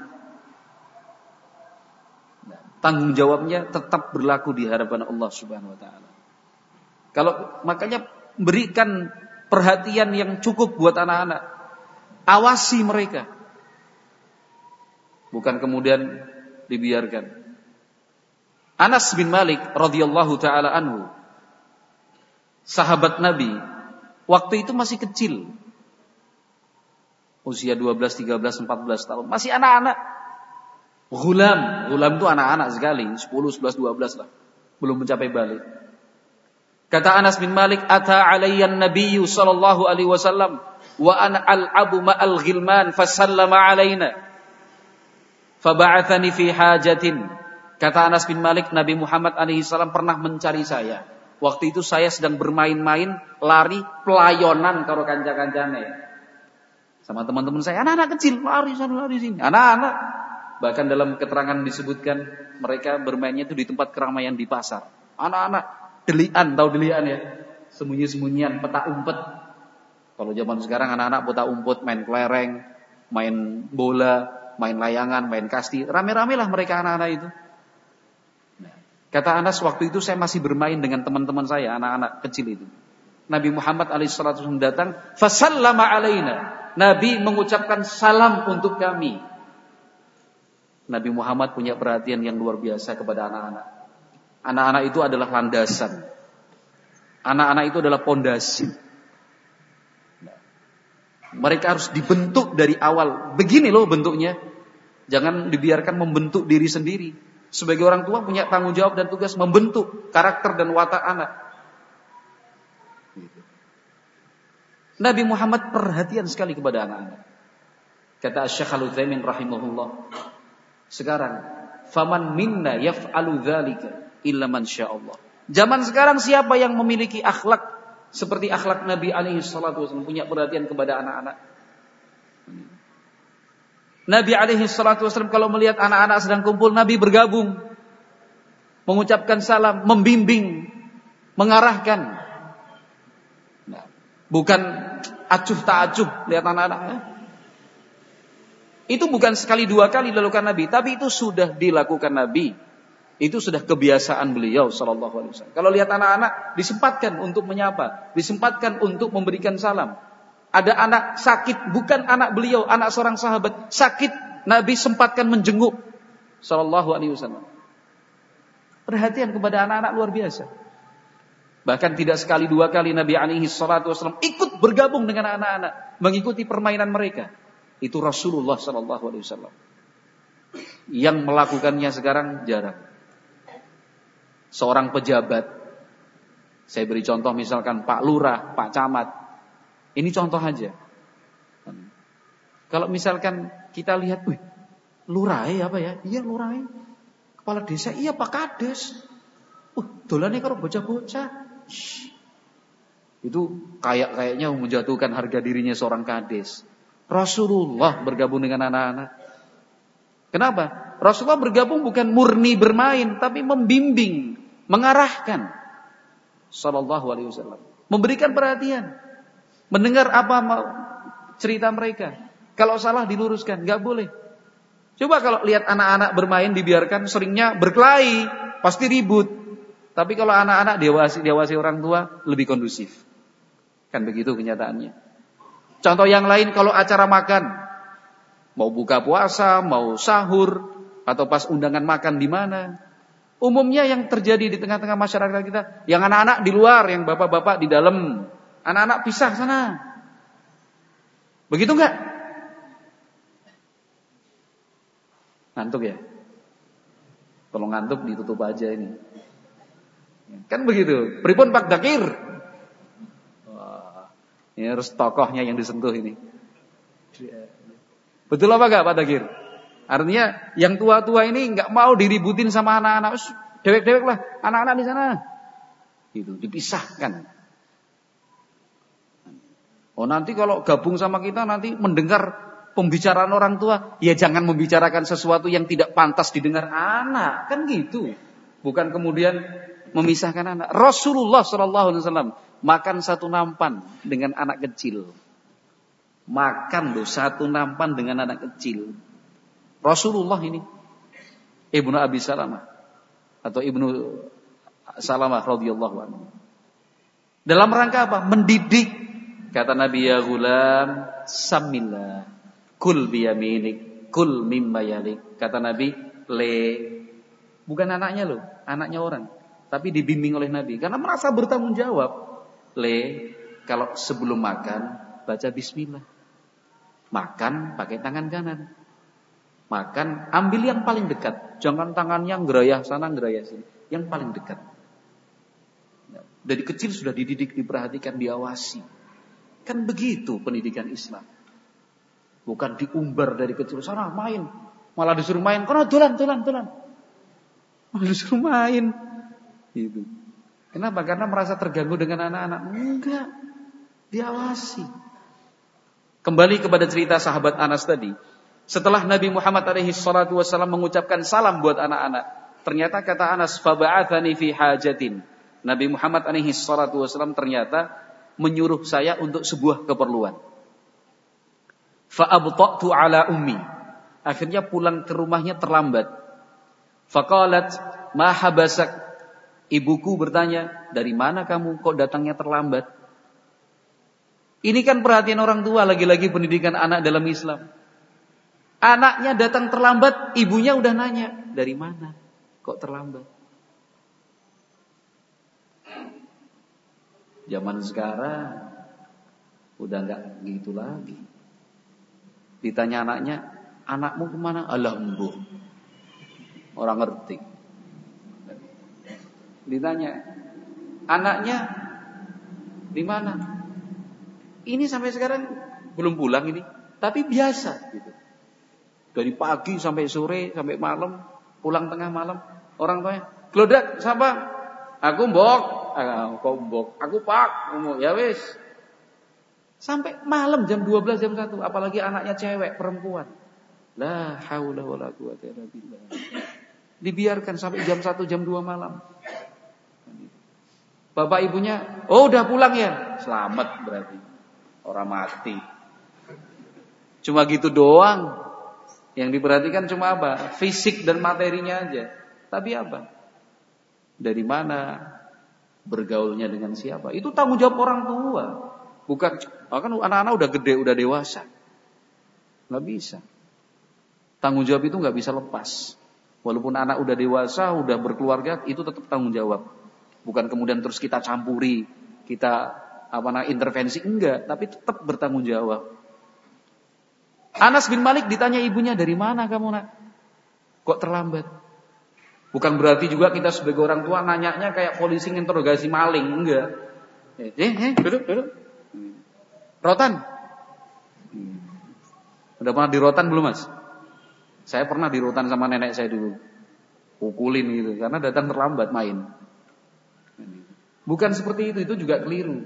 Tanggung jawabnya tetap berlaku di hadapan Allah Subhanahu wa taala. Kalau makanya berikan perhatian yang cukup buat anak-anak. Awasi mereka. Bukan kemudian dibiarkan. Anas bin Malik radhiyallahu taala anhu sahabat Nabi waktu itu masih kecil usia 12, 13, 14 tahun. Masih anak-anak. Gulam, gulam itu anak-anak sekali, 10, 11, 12 lah. Belum mencapai balik. Kata Anas bin Malik, "Ata alayya an-nabiy sallallahu alaihi wasallam wa ana al-abu ma'al ghilman fasallama alaina." Faba'athani fi hajatin. Kata Anas bin Malik, Nabi Muhammad alaihi salam pernah mencari saya. Waktu itu saya sedang bermain-main, lari pelayonan karo kanca-kancane sama teman-teman saya, anak-anak kecil lari sana lari sini, anak-anak. Bahkan dalam keterangan disebutkan mereka bermainnya itu di tempat keramaian di pasar. Anak-anak delian, tahu delian ya? Sembunyi-sembunyian, peta umpet. Kalau zaman sekarang anak-anak peta umpet, main kelereng, main bola, main layangan, main kasti. Rame-rame lah mereka anak-anak itu. Kata Anas waktu itu saya masih bermain dengan teman-teman saya, anak-anak kecil itu. Nabi Muhammad alaihissalam datang, fasallama alaina. Nabi mengucapkan salam untuk kami. Nabi Muhammad punya perhatian yang luar biasa kepada anak-anak. Anak-anak itu adalah landasan. Anak-anak itu adalah pondasi. Mereka harus dibentuk dari awal. Begini loh bentuknya. Jangan dibiarkan membentuk diri sendiri. Sebagai orang tua punya tanggung jawab dan tugas membentuk karakter dan watak anak. Nabi Muhammad perhatian sekali kepada anak-anak. Kata Syekh Al-Utsaimin rahimahullah. Sekarang, faman minna yaf'alu dzalika illa man Allah. Zaman sekarang siapa yang memiliki akhlak seperti akhlak Nabi alaihi salatu wasallam punya perhatian kepada anak-anak? Nabi alaihi salatu wasallam kalau melihat anak-anak sedang kumpul, Nabi bergabung. Mengucapkan salam, membimbing, mengarahkan. Nah, bukan acuh tak acuh lihat anak-anaknya. Itu bukan sekali dua kali dilakukan Nabi, tapi itu sudah dilakukan Nabi. Itu sudah kebiasaan beliau sallallahu alaihi wasallam. Kalau lihat anak-anak disempatkan untuk menyapa, disempatkan untuk memberikan salam. Ada anak sakit, bukan anak beliau, anak seorang sahabat sakit, Nabi sempatkan menjenguk sallallahu alaihi wasallam. Perhatian kepada anak-anak luar biasa. Bahkan tidak sekali dua kali Nabi alaihi salatu wasallam ikut bergabung dengan anak-anak, mengikuti permainan mereka. Itu Rasulullah sallallahu alaihi wasallam. Yang melakukannya sekarang jarang seorang pejabat. Saya beri contoh misalkan Pak Lurah, Pak Camat. Ini contoh aja. Kalau misalkan kita lihat, wih, lurah apa ya? Iya lurah. Kepala desa, iya Pak Kades. Uh, dolannya kalau bocah-bocah. Itu kayak kayaknya menjatuhkan harga dirinya seorang kades. Rasulullah bergabung dengan anak-anak. Kenapa? Rasulullah bergabung bukan murni bermain, tapi membimbing, mengarahkan. Sallallahu alaihi wasallam. Memberikan perhatian. Mendengar apa cerita mereka. Kalau salah diluruskan, nggak boleh. Coba kalau lihat anak-anak bermain dibiarkan seringnya berkelahi, pasti ribut. Tapi kalau anak-anak dewasa dewasa orang tua lebih kondusif. Kan begitu kenyataannya. Contoh yang lain kalau acara makan, mau buka puasa, mau sahur, atau pas undangan makan di mana, Umumnya yang terjadi di tengah-tengah masyarakat kita, yang anak-anak di luar, yang bapak-bapak di dalam. Anak-anak pisah sana. Begitu enggak? Ngantuk ya? Kalau ngantuk ditutup aja ini. Kan begitu. Pripun Pak Dakir? Wah, ini harus tokohnya yang disentuh ini. Betul apa enggak Pak Dakir? Artinya yang tua-tua ini nggak mau diributin sama anak-anak. Dewek-dewek lah, anak-anak di sana. Itu dipisahkan. Oh nanti kalau gabung sama kita nanti mendengar pembicaraan orang tua, ya jangan membicarakan sesuatu yang tidak pantas didengar anak, kan gitu. Bukan kemudian memisahkan anak. Rasulullah Wasallam makan satu nampan dengan anak kecil. Makan loh satu nampan dengan anak kecil. Rasulullah ini Ibnu Abi Salamah atau Ibnu Salamah radhiyallahu anhu. Dalam rangka apa? Mendidik kata Nabi ya gulam samillah kul biyaminik kul mimma yalik. Kata Nabi le bukan anaknya loh, anaknya orang, tapi dibimbing oleh Nabi karena merasa bertanggung jawab. Le kalau sebelum makan baca bismillah. Makan pakai tangan kanan makan, ambil yang paling dekat. Jangan tangannya ngerayah sana, ngerayah sini. Yang paling dekat. Dari kecil sudah dididik, diperhatikan, diawasi. Kan begitu pendidikan Islam. Bukan diumbar dari kecil sana main, malah disuruh main. Karena tulan, tulan, tulan. Malah disuruh main. Itu. Kenapa? Karena merasa terganggu dengan anak-anak. Enggak. Diawasi. Kembali kepada cerita sahabat Anas tadi. Setelah Nabi Muhammad alaihi salatu wasallam mengucapkan salam buat anak-anak, ternyata kata Anas faba'athani fi hajatin. Nabi Muhammad alaihi salatu wasallam ternyata menyuruh saya untuk sebuah keperluan. Fa'abta'tu ala ummi. Akhirnya pulang ke rumahnya terlambat. Faqalat ma habasak? Ibuku bertanya, "Dari mana kamu kok datangnya terlambat?" Ini kan perhatian orang tua lagi-lagi pendidikan anak dalam Islam. Anaknya datang terlambat, ibunya udah nanya, dari mana? Kok terlambat? Zaman sekarang udah nggak gitu lagi. Ditanya anaknya, anakmu ke mana? Embuh. Orang ngerti. Ditanya, anaknya di mana? Ini sampai sekarang belum pulang ini, tapi biasa gitu. Dari pagi sampai sore sampai malam, pulang tengah malam, orang tuanya, "Glodak, siapa?" "Aku mbok." Ah, kau mbok. "Aku pak." Ngomong, "Ya wis." Sampai malam jam 12 jam 1, apalagi anaknya cewek, perempuan. La haula wala quwata illa billah. Dibiarkan sampai jam 1 jam 2 malam. Bapak ibunya, "Oh, udah pulang ya?" Selamat berarti. Orang mati. Cuma gitu doang. Yang diperhatikan cuma apa? Fisik dan materinya aja. Tapi apa? Dari mana bergaulnya dengan siapa? Itu tanggung jawab orang tua. Bukan, kan anak-anak udah gede, udah dewasa. Nggak bisa. Tanggung jawab itu nggak bisa lepas. Walaupun anak udah dewasa, udah berkeluarga, itu tetap tanggung jawab. Bukan kemudian terus kita campuri, kita apa namanya intervensi enggak, tapi tetap bertanggung jawab. Anas bin Malik ditanya ibunya dari mana kamu nak? Kok terlambat? Bukan berarti juga kita sebagai orang tua nanyanya kayak polisi interogasi maling, enggak. Eh, eh, eh duduk, duduk. Rotan. Hmm. Udah pernah di rotan belum mas? Saya pernah di rotan sama nenek saya dulu. Pukulin gitu, karena datang terlambat main. Bukan seperti itu, itu juga keliru.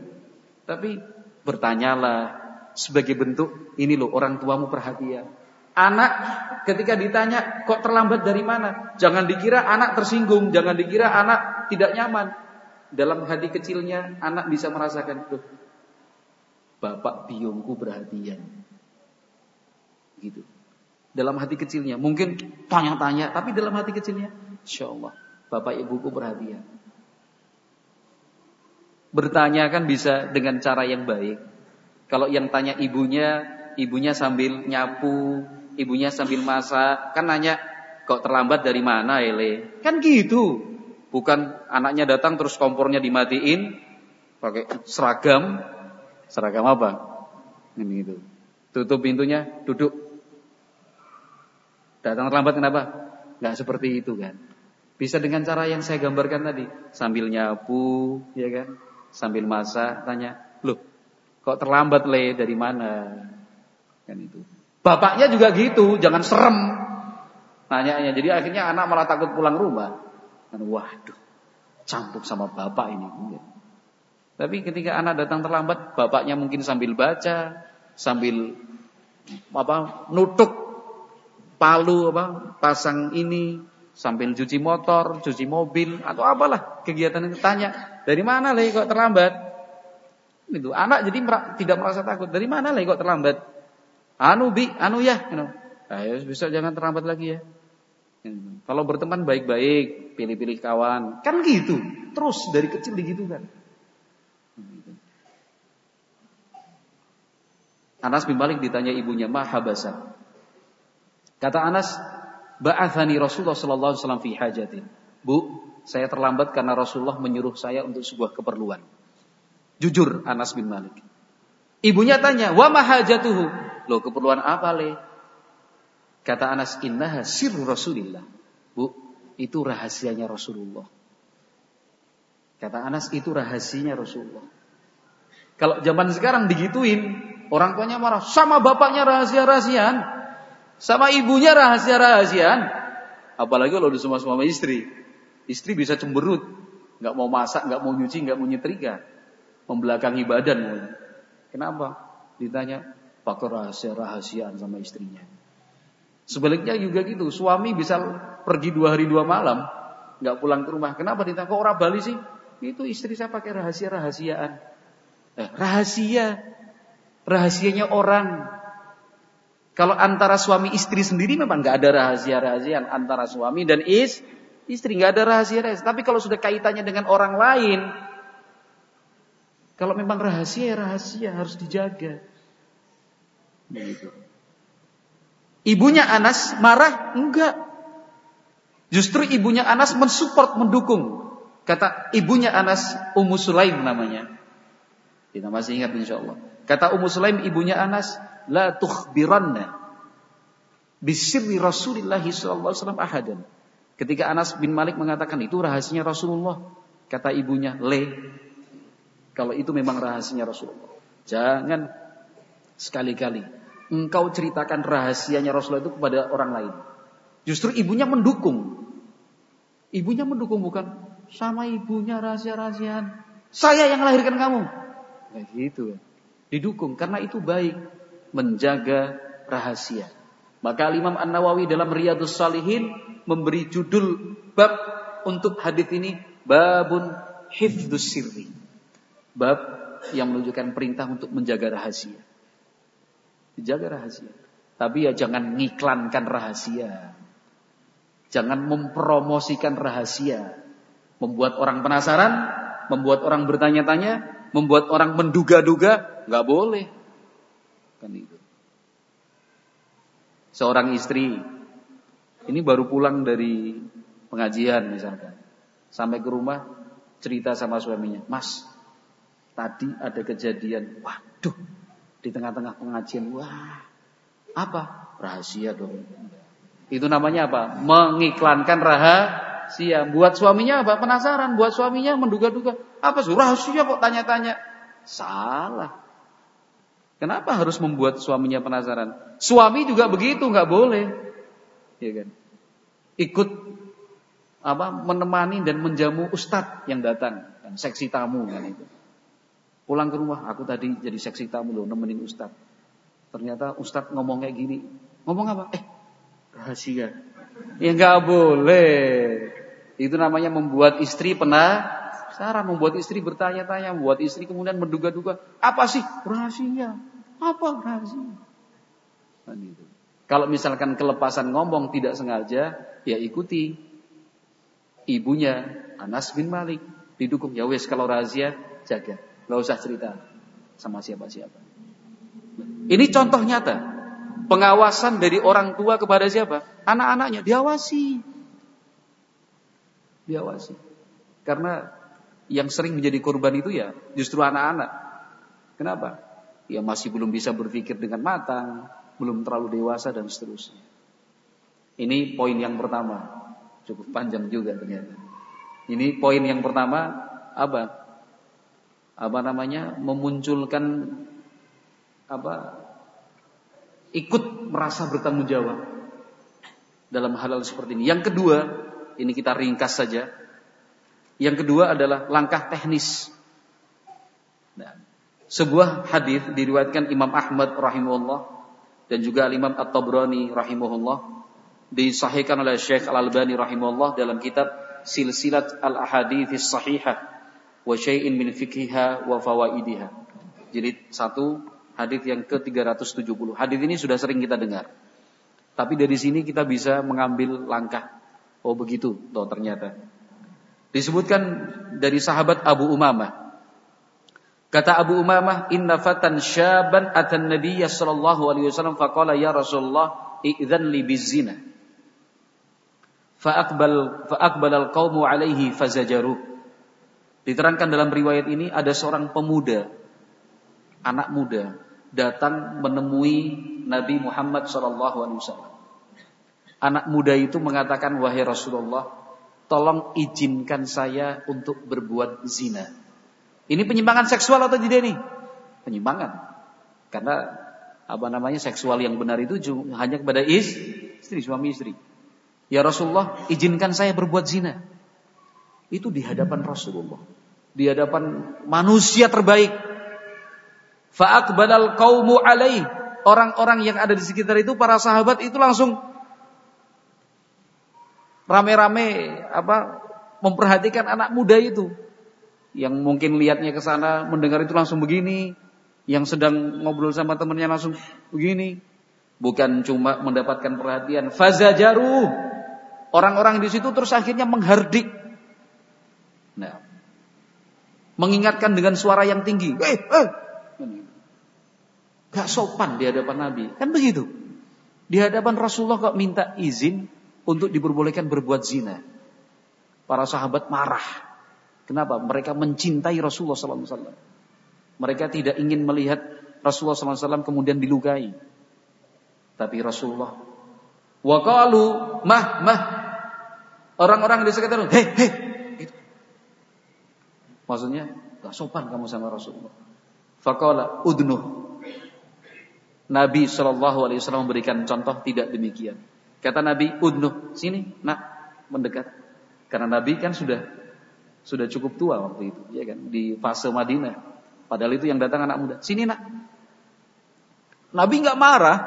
Tapi bertanyalah sebagai bentuk ini loh orang tuamu perhatian. Anak ketika ditanya kok terlambat dari mana? Jangan dikira anak tersinggung, jangan dikira anak tidak nyaman. Dalam hati kecilnya anak bisa merasakan. Bapak biungku perhatian. Gitu. Dalam hati kecilnya, mungkin tanya-tanya, tapi dalam hati kecilnya, Insya Allah, Bapak Ibuku perhatian. Bertanya kan bisa dengan cara yang baik. Kalau yang tanya ibunya, ibunya sambil nyapu, ibunya sambil masak, kan nanya, kok terlambat dari mana Ele? Kan gitu. Bukan anaknya datang terus kompornya dimatiin, pakai seragam, seragam apa? Ini itu. Tutup pintunya, duduk. Datang terlambat kenapa? Gak seperti itu kan. Bisa dengan cara yang saya gambarkan tadi, sambil nyapu, ya kan? Sambil masak, tanya, "Loh, kok terlambat le dari mana?" Kan itu. Bapaknya juga gitu, jangan serem. Nanyanya. Jadi akhirnya anak malah takut pulang rumah. Dan waduh, campur sama bapak ini. Tapi ketika anak datang terlambat, bapaknya mungkin sambil baca, sambil apa nutuk palu apa pasang ini sambil cuci motor, cuci mobil atau apalah kegiatan itu tanya dari mana leh kok terlambat itu anak jadi tidak merasa takut dari mana leh kok terlambat Anu bi, anu ya, you. Ayo bisa jangan terlambat lagi ya. Kalau berteman baik-baik, pilih-pilih kawan, kan gitu. Terus dari kecil begitu kan. Anas bin Malik ditanya ibunya, "Mahabasa?" Kata Anas, "Ba'athani Rasulullah sallallahu alaihi wasallam fi hajatin." Bu, saya terlambat karena Rasulullah menyuruh saya untuk sebuah keperluan. Jujur Anas bin Malik. Ibunya tanya, "Wa mahajatuhu?" Loh keperluan apa le? Kata Anas innaha sirru Rasulillah. Bu, itu rahasianya Rasulullah. Kata Anas itu rahasianya Rasulullah. Kalau zaman sekarang digituin, orang tuanya marah. Sama bapaknya rahasia-rahasian. Sama ibunya rahasia-rahasian. Apalagi kalau udah semua suami istri. Istri bisa cemberut. Nggak mau masak, nggak mau nyuci, nggak mau nyetrika. Membelakangi badan. Kenapa? Ditanya, pakai rahasia-rahasiaan sama istrinya. Sebaliknya juga gitu, suami bisa pergi dua hari dua malam, nggak pulang ke rumah. Kenapa ditanya kok orang Bali sih? Itu istri saya pakai rahasia-rahasiaan. Eh, rahasia, rahasianya orang. Kalau antara suami istri sendiri memang nggak ada rahasia-rahasiaan antara suami dan is, istri nggak ada rahasia-rahasia. Tapi kalau sudah kaitannya dengan orang lain, kalau memang rahasia rahasia harus dijaga. Ibunya Anas marah? Enggak. Justru ibunya Anas mensupport, mendukung. Kata ibunya Anas, Ummu Sulaim namanya. Kita masih ingat insya Allah. Kata Ummu Sulaim ibunya Anas, La tukhbiranna bisirri Rasulullah SAW ahadan. Ketika Anas bin Malik mengatakan itu rahasianya Rasulullah. Kata ibunya, Le. Kalau itu memang rahasianya Rasulullah. Jangan sekali-kali engkau ceritakan rahasianya Rasulullah itu kepada orang lain. Justru ibunya mendukung. Ibunya mendukung bukan sama ibunya rahasia-rahasiaan. Saya yang melahirkan kamu. Nah, gitu. Didukung karena itu baik menjaga rahasia. Maka Imam An-Nawawi dalam Riyadhus Salihin memberi judul bab untuk hadis ini babun hifdzus sirri. Bab yang menunjukkan perintah untuk menjaga rahasia. Dijaga rahasia. Tapi ya jangan ngiklankan rahasia. Jangan mempromosikan rahasia. Membuat orang penasaran, membuat orang bertanya-tanya, membuat orang menduga-duga, nggak boleh. Kan itu. Seorang istri, ini baru pulang dari pengajian misalkan. Sampai ke rumah, cerita sama suaminya, Mas, tadi ada kejadian, waduh, di tengah-tengah pengajian, wah, apa? Rahasia dong. Itu namanya apa? Mengiklankan rahasia. Buat suaminya apa? Penasaran. Buat suaminya menduga-duga. Apa sih? Rahasia kok tanya-tanya. Salah. Kenapa harus membuat suaminya penasaran? Suami juga begitu, nggak boleh. Ya kan? Ikut apa menemani dan menjamu ustadz yang datang kan seksi tamu kan itu pulang ke rumah aku tadi jadi seksi tamu loh nemenin ustadz ternyata ustadz ngomong kayak gini ngomong apa eh rahasia. Ya nggak boleh. Itu namanya membuat istri penasaran, membuat istri bertanya-tanya, membuat istri kemudian menduga-duga, apa sih rahasia? Apa rahasia? Nah, gitu. Kalau misalkan kelepasan ngomong tidak sengaja, ya ikuti ibunya Anas bin Malik didukung ya wes kalau rahasia jaga, nggak usah cerita sama siapa-siapa. Ini contoh nyata pengawasan dari orang tua kepada siapa? Anak-anaknya diawasi. Diawasi. Karena yang sering menjadi korban itu ya justru anak-anak. Kenapa? Ya masih belum bisa berpikir dengan matang, belum terlalu dewasa dan seterusnya. Ini poin yang pertama. Cukup panjang juga ternyata. Ini poin yang pertama apa? Apa namanya? Memunculkan apa ikut merasa bertanggung jawab dalam hal-hal seperti ini. Yang kedua, ini kita ringkas saja. Yang kedua adalah langkah teknis. Nah, sebuah hadis diriwayatkan Imam Ahmad rahimahullah dan juga Imam At-Tabrani rahimahullah disahihkan oleh Syekh Al-Albani rahimahullah dalam kitab Silsilat Al-Ahadits Sahihah wa syai'in min fikhiha wa fawaidiha. Jadi satu Hadis yang ke-370. Hadis ini sudah sering kita dengar. Tapi dari sini kita bisa mengambil langkah. Oh begitu, toh ternyata. Disebutkan dari sahabat Abu Umamah. Kata Abu Umamah, "Inna fatan syaban atan Nabiy sallallahu alaihi wasallam faqala ya Rasulullah, idzan li bizina." Fa'aqbal fa'aqbal al-qaumu alaihi fazajaru. Diterangkan dalam riwayat ini ada seorang pemuda, anak muda datang menemui Nabi Muhammad SAW. Anak muda itu mengatakan, wahai Rasulullah, tolong izinkan saya untuk berbuat zina. Ini penyimpangan seksual atau tidak ini? Penyimpangan. Karena apa namanya seksual yang benar itu hanya kepada istri, suami istri. Ya Rasulullah, izinkan saya berbuat zina. Itu di hadapan Rasulullah. Di hadapan manusia terbaik Fa'akbalal qaumu alaih. Orang-orang yang ada di sekitar itu para sahabat itu langsung rame-rame apa memperhatikan anak muda itu. Yang mungkin lihatnya ke sana mendengar itu langsung begini, yang sedang ngobrol sama temannya langsung begini. Bukan cuma mendapatkan perhatian, fazajaru. Orang-orang di situ terus akhirnya menghardik. Nah, mengingatkan dengan suara yang tinggi. Eh, eh, Gak sopan di hadapan Nabi. Kan begitu. Di hadapan Rasulullah kok minta izin untuk diperbolehkan berbuat zina. Para sahabat marah. Kenapa? Mereka mencintai Rasulullah SAW. Mereka tidak ingin melihat Rasulullah SAW kemudian dilukai. Tapi Rasulullah Wakalu mah mah orang-orang di sekitar hei hei. Maksudnya gak sopan kamu sama Rasulullah. Fakala udnuh Nabi Shallallahu Alaihi Wasallam memberikan contoh tidak demikian. Kata Nabi, udnuh sini, nak mendekat. Karena Nabi kan sudah sudah cukup tua waktu itu, ya kan, di fase Madinah. Padahal itu yang datang anak muda. Sini nak. Nabi nggak marah.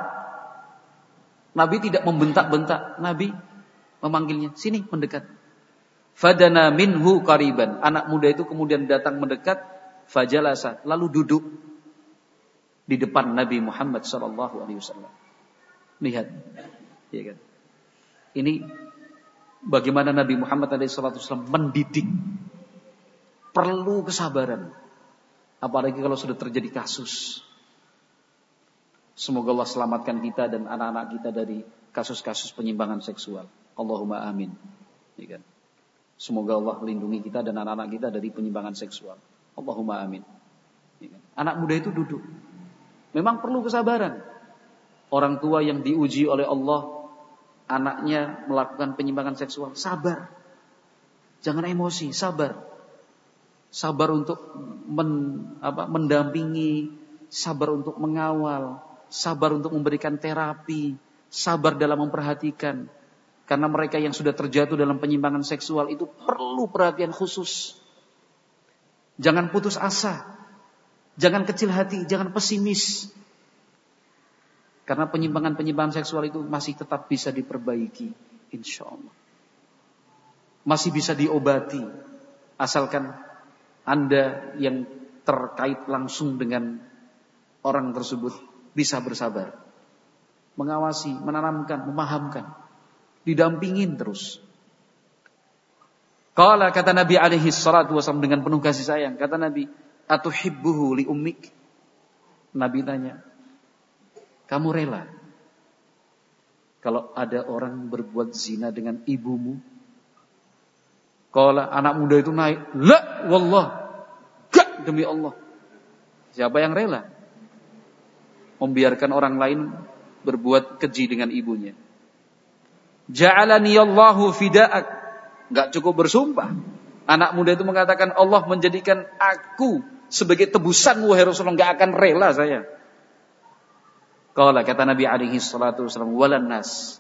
Nabi tidak membentak-bentak. Nabi memanggilnya, sini mendekat. Fadana minhu kariban. Anak muda itu kemudian datang mendekat, fajalasa, lalu duduk di depan Nabi Muhammad sallallahu alaihi wasallam. Lihat. Ya kan? Ini bagaimana Nabi Muhammad SAW mendidik. Perlu kesabaran. Apalagi kalau sudah terjadi kasus. Semoga Allah selamatkan kita dan anak-anak kita dari kasus-kasus penyimpangan seksual. Allahumma amin. Ya kan? Semoga Allah lindungi kita dan anak-anak kita dari penyimpangan seksual. Allahumma amin. Ya kan? Anak muda itu duduk. Memang perlu kesabaran. Orang tua yang diuji oleh Allah, anaknya melakukan penyimpangan seksual, sabar. Jangan emosi, sabar. Sabar untuk men, apa, mendampingi, sabar untuk mengawal, sabar untuk memberikan terapi, sabar dalam memperhatikan. Karena mereka yang sudah terjatuh dalam penyimpangan seksual itu perlu perhatian khusus. Jangan putus asa. Jangan kecil hati, jangan pesimis. Karena penyimpangan-penyimpangan seksual itu masih tetap bisa diperbaiki. Insya Allah. Masih bisa diobati. Asalkan Anda yang terkait langsung dengan orang tersebut bisa bersabar. Mengawasi, menanamkan, memahamkan. Didampingin terus. Kala kata Nabi alaihi salatu wasallam dengan penuh kasih sayang. Kata Nabi, Atuhibbuhu li ummik. Nabi tanya, kamu rela kalau ada orang berbuat zina dengan ibumu? Kalau anak muda itu naik, la wallah, gak demi Allah. Siapa yang rela? membiarkan orang lain berbuat keji dengan ibunya. Ja'alani Allahu fida'ak. Enggak cukup bersumpah. Anak muda itu mengatakan Allah menjadikan aku sebagai tebusan wahai Rasulullah enggak akan rela saya. Kalau kata Nabi alaihi salatu wasallam walan nas.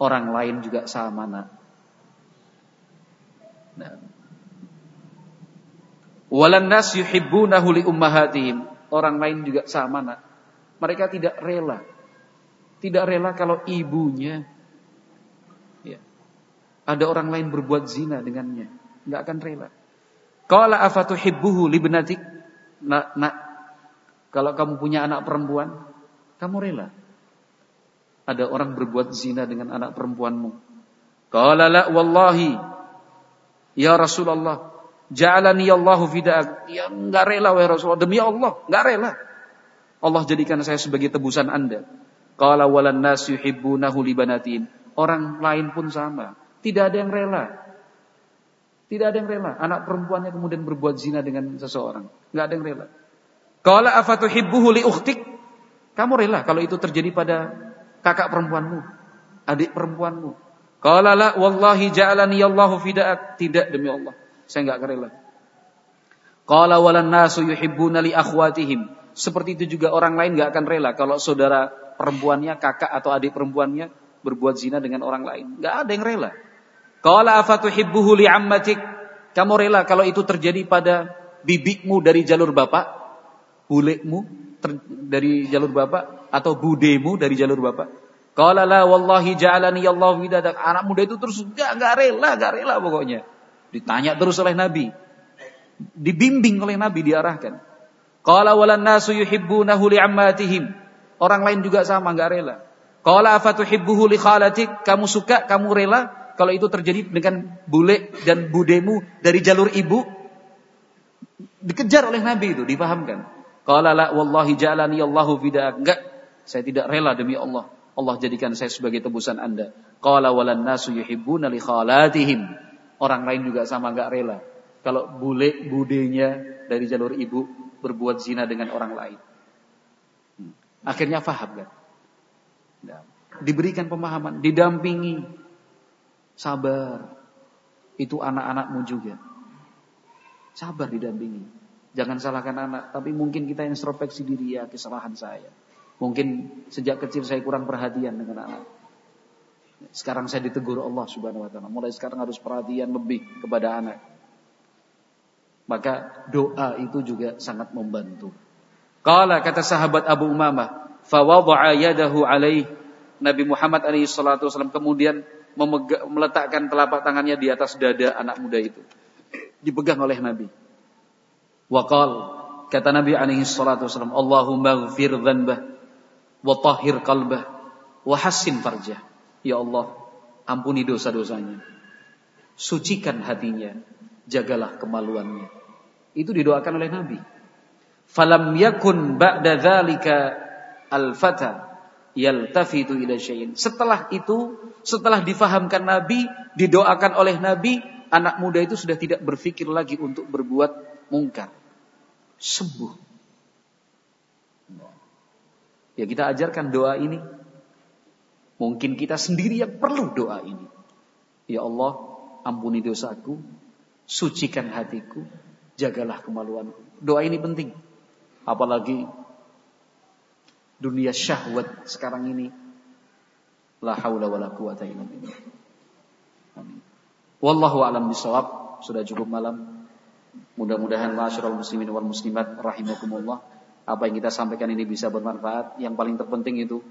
Orang lain juga sama nak. Nah. Walan nas yuhibbunahu li ummahatihim. Orang lain juga sama nak. Mereka tidak rela. Tidak rela kalau ibunya ya, ada orang lain berbuat zina dengannya. Enggak akan rela. Qala afatuhibbuhu libnatik? Nak, nak, kalau kamu punya anak perempuan, kamu rela? Ada orang berbuat zina dengan anak perempuanmu. Qala la wallahi ya Rasulullah, ja'alani Allahu fida'ak. Ya enggak rela wahai Rasulullah, demi Allah, enggak rela. Allah jadikan saya sebagai tebusan Anda. Qala walan nas yuhibbunahu libanatin. Orang lain pun sama. Tidak ada yang rela. Tidak ada yang rela. Anak perempuannya kemudian berbuat zina dengan seseorang. Enggak ada yang rela. Qala afatuhibbuhu li? Kamu rela kalau itu terjadi pada kakak perempuanmu, adik perempuanmu. Qala la wallahi ja'alani Allahu fida'ak. Tidak demi Allah. Saya enggak rela. Qala walan nasu yuhibbuna li akhwatihim. Seperti itu juga orang lain gak akan rela kalau saudara perempuannya, kakak atau adik perempuannya berbuat zina dengan orang lain. Gak ada yang rela. Qala afatuhibbuhu li ammatik? Kamu rela kalau itu terjadi pada bibikmu dari jalur bapak, bulekmu dari jalur bapak atau budemu dari jalur bapak? Qala la wallahi ja'alani Allah widadak. Anak muda itu terus gak, gak rela, gak rela pokoknya. Ditanya terus oleh Nabi. Dibimbing oleh Nabi, diarahkan. Qala walan nasu yuhibbunahu li'ammatihim. Orang lain juga sama, enggak rela. Qala afatuhibbuhu li khalatik? Kamu suka, kamu rela kalau itu terjadi dengan bule dan budemu dari jalur ibu? Dikejar oleh Nabi itu, dipahamkan. Qala la wallahi ja'alani Allahu fida'ak. Enggak, saya tidak rela demi Allah. Allah jadikan saya sebagai tebusan Anda. Qala walan nasu yuhibbuna li khalatihim. Orang lain juga sama enggak rela. Kalau bule budenya dari jalur ibu berbuat zina dengan orang lain. Hmm. Akhirnya faham kan? Nah, diberikan pemahaman, didampingi, sabar. Itu anak-anakmu juga. Sabar didampingi. Jangan salahkan anak, tapi mungkin kita introspeksi diri ya kesalahan saya. Mungkin sejak kecil saya kurang perhatian dengan anak. Sekarang saya ditegur Allah Subhanahu wa taala. Mulai sekarang harus perhatian lebih kepada anak. Maka doa itu juga sangat membantu. Kala kata sahabat Abu Umamah, fawadha'a yadahu alaih. Nabi Muhammad alaihi salatu wasallam kemudian meletakkan telapak tangannya di atas dada anak muda itu. Dipegang oleh Nabi. Waqal kata Nabi alaihi salatu wasallam, Allahumma ghfir dhanbah wa tahhir qalbah wa hassin farjah. Ya Allah, ampuni dosa-dosanya sucikan hatinya, jagalah kemaluannya. Itu didoakan oleh Nabi. Falam yakun ba'da dzalika al-fata yaltafitu ila syai'in. Setelah itu, setelah difahamkan Nabi, didoakan oleh Nabi, anak muda itu sudah tidak berpikir lagi untuk berbuat mungkar. Sembuh. Ya kita ajarkan doa ini. Mungkin kita sendiri yang perlu doa ini. Ya Allah, ampuni dosaku, sucikan hatiku, jagalah kemaluanku. Doa ini penting. Apalagi dunia syahwat sekarang ini. La haula wala quwata illa billah. Wallahu a'lam bisawab. Sudah cukup malam. Mudah-mudahan masyarul muslimin wal muslimat rahimakumullah. Apa yang kita sampaikan ini bisa bermanfaat. Yang paling terpenting itu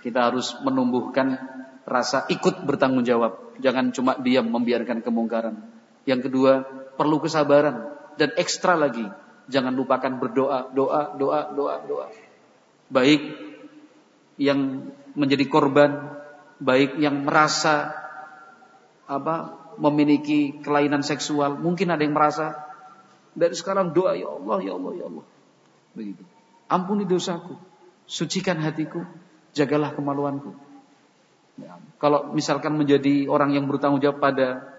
kita harus menumbuhkan rasa ikut bertanggung jawab. Jangan cuma diam membiarkan kemungkaran. Yang kedua, perlu kesabaran dan ekstra lagi. Jangan lupakan berdoa, doa, doa, doa, doa. Baik yang menjadi korban, baik yang merasa apa memiliki kelainan seksual, mungkin ada yang merasa dari sekarang doa ya Allah, ya Allah, ya Allah. Begitu. Ampuni dosaku, sucikan hatiku, jagalah kemaluanku. Ya. Kalau misalkan menjadi orang yang bertanggung jawab pada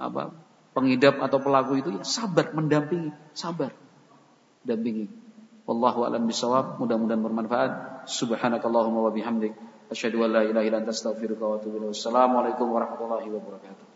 apa pengidap atau pelaku itu ya sabar mendampingi, sabar. Dampingi. Wallahu a'lam bishawab. Mudah-mudahan bermanfaat. Subhanakallahumma wa bihamdik asyhadu an la ilaha illa anta astaghfiruka wa atubu ilaik. Assalamualaikum warahmatullahi wabarakatuh.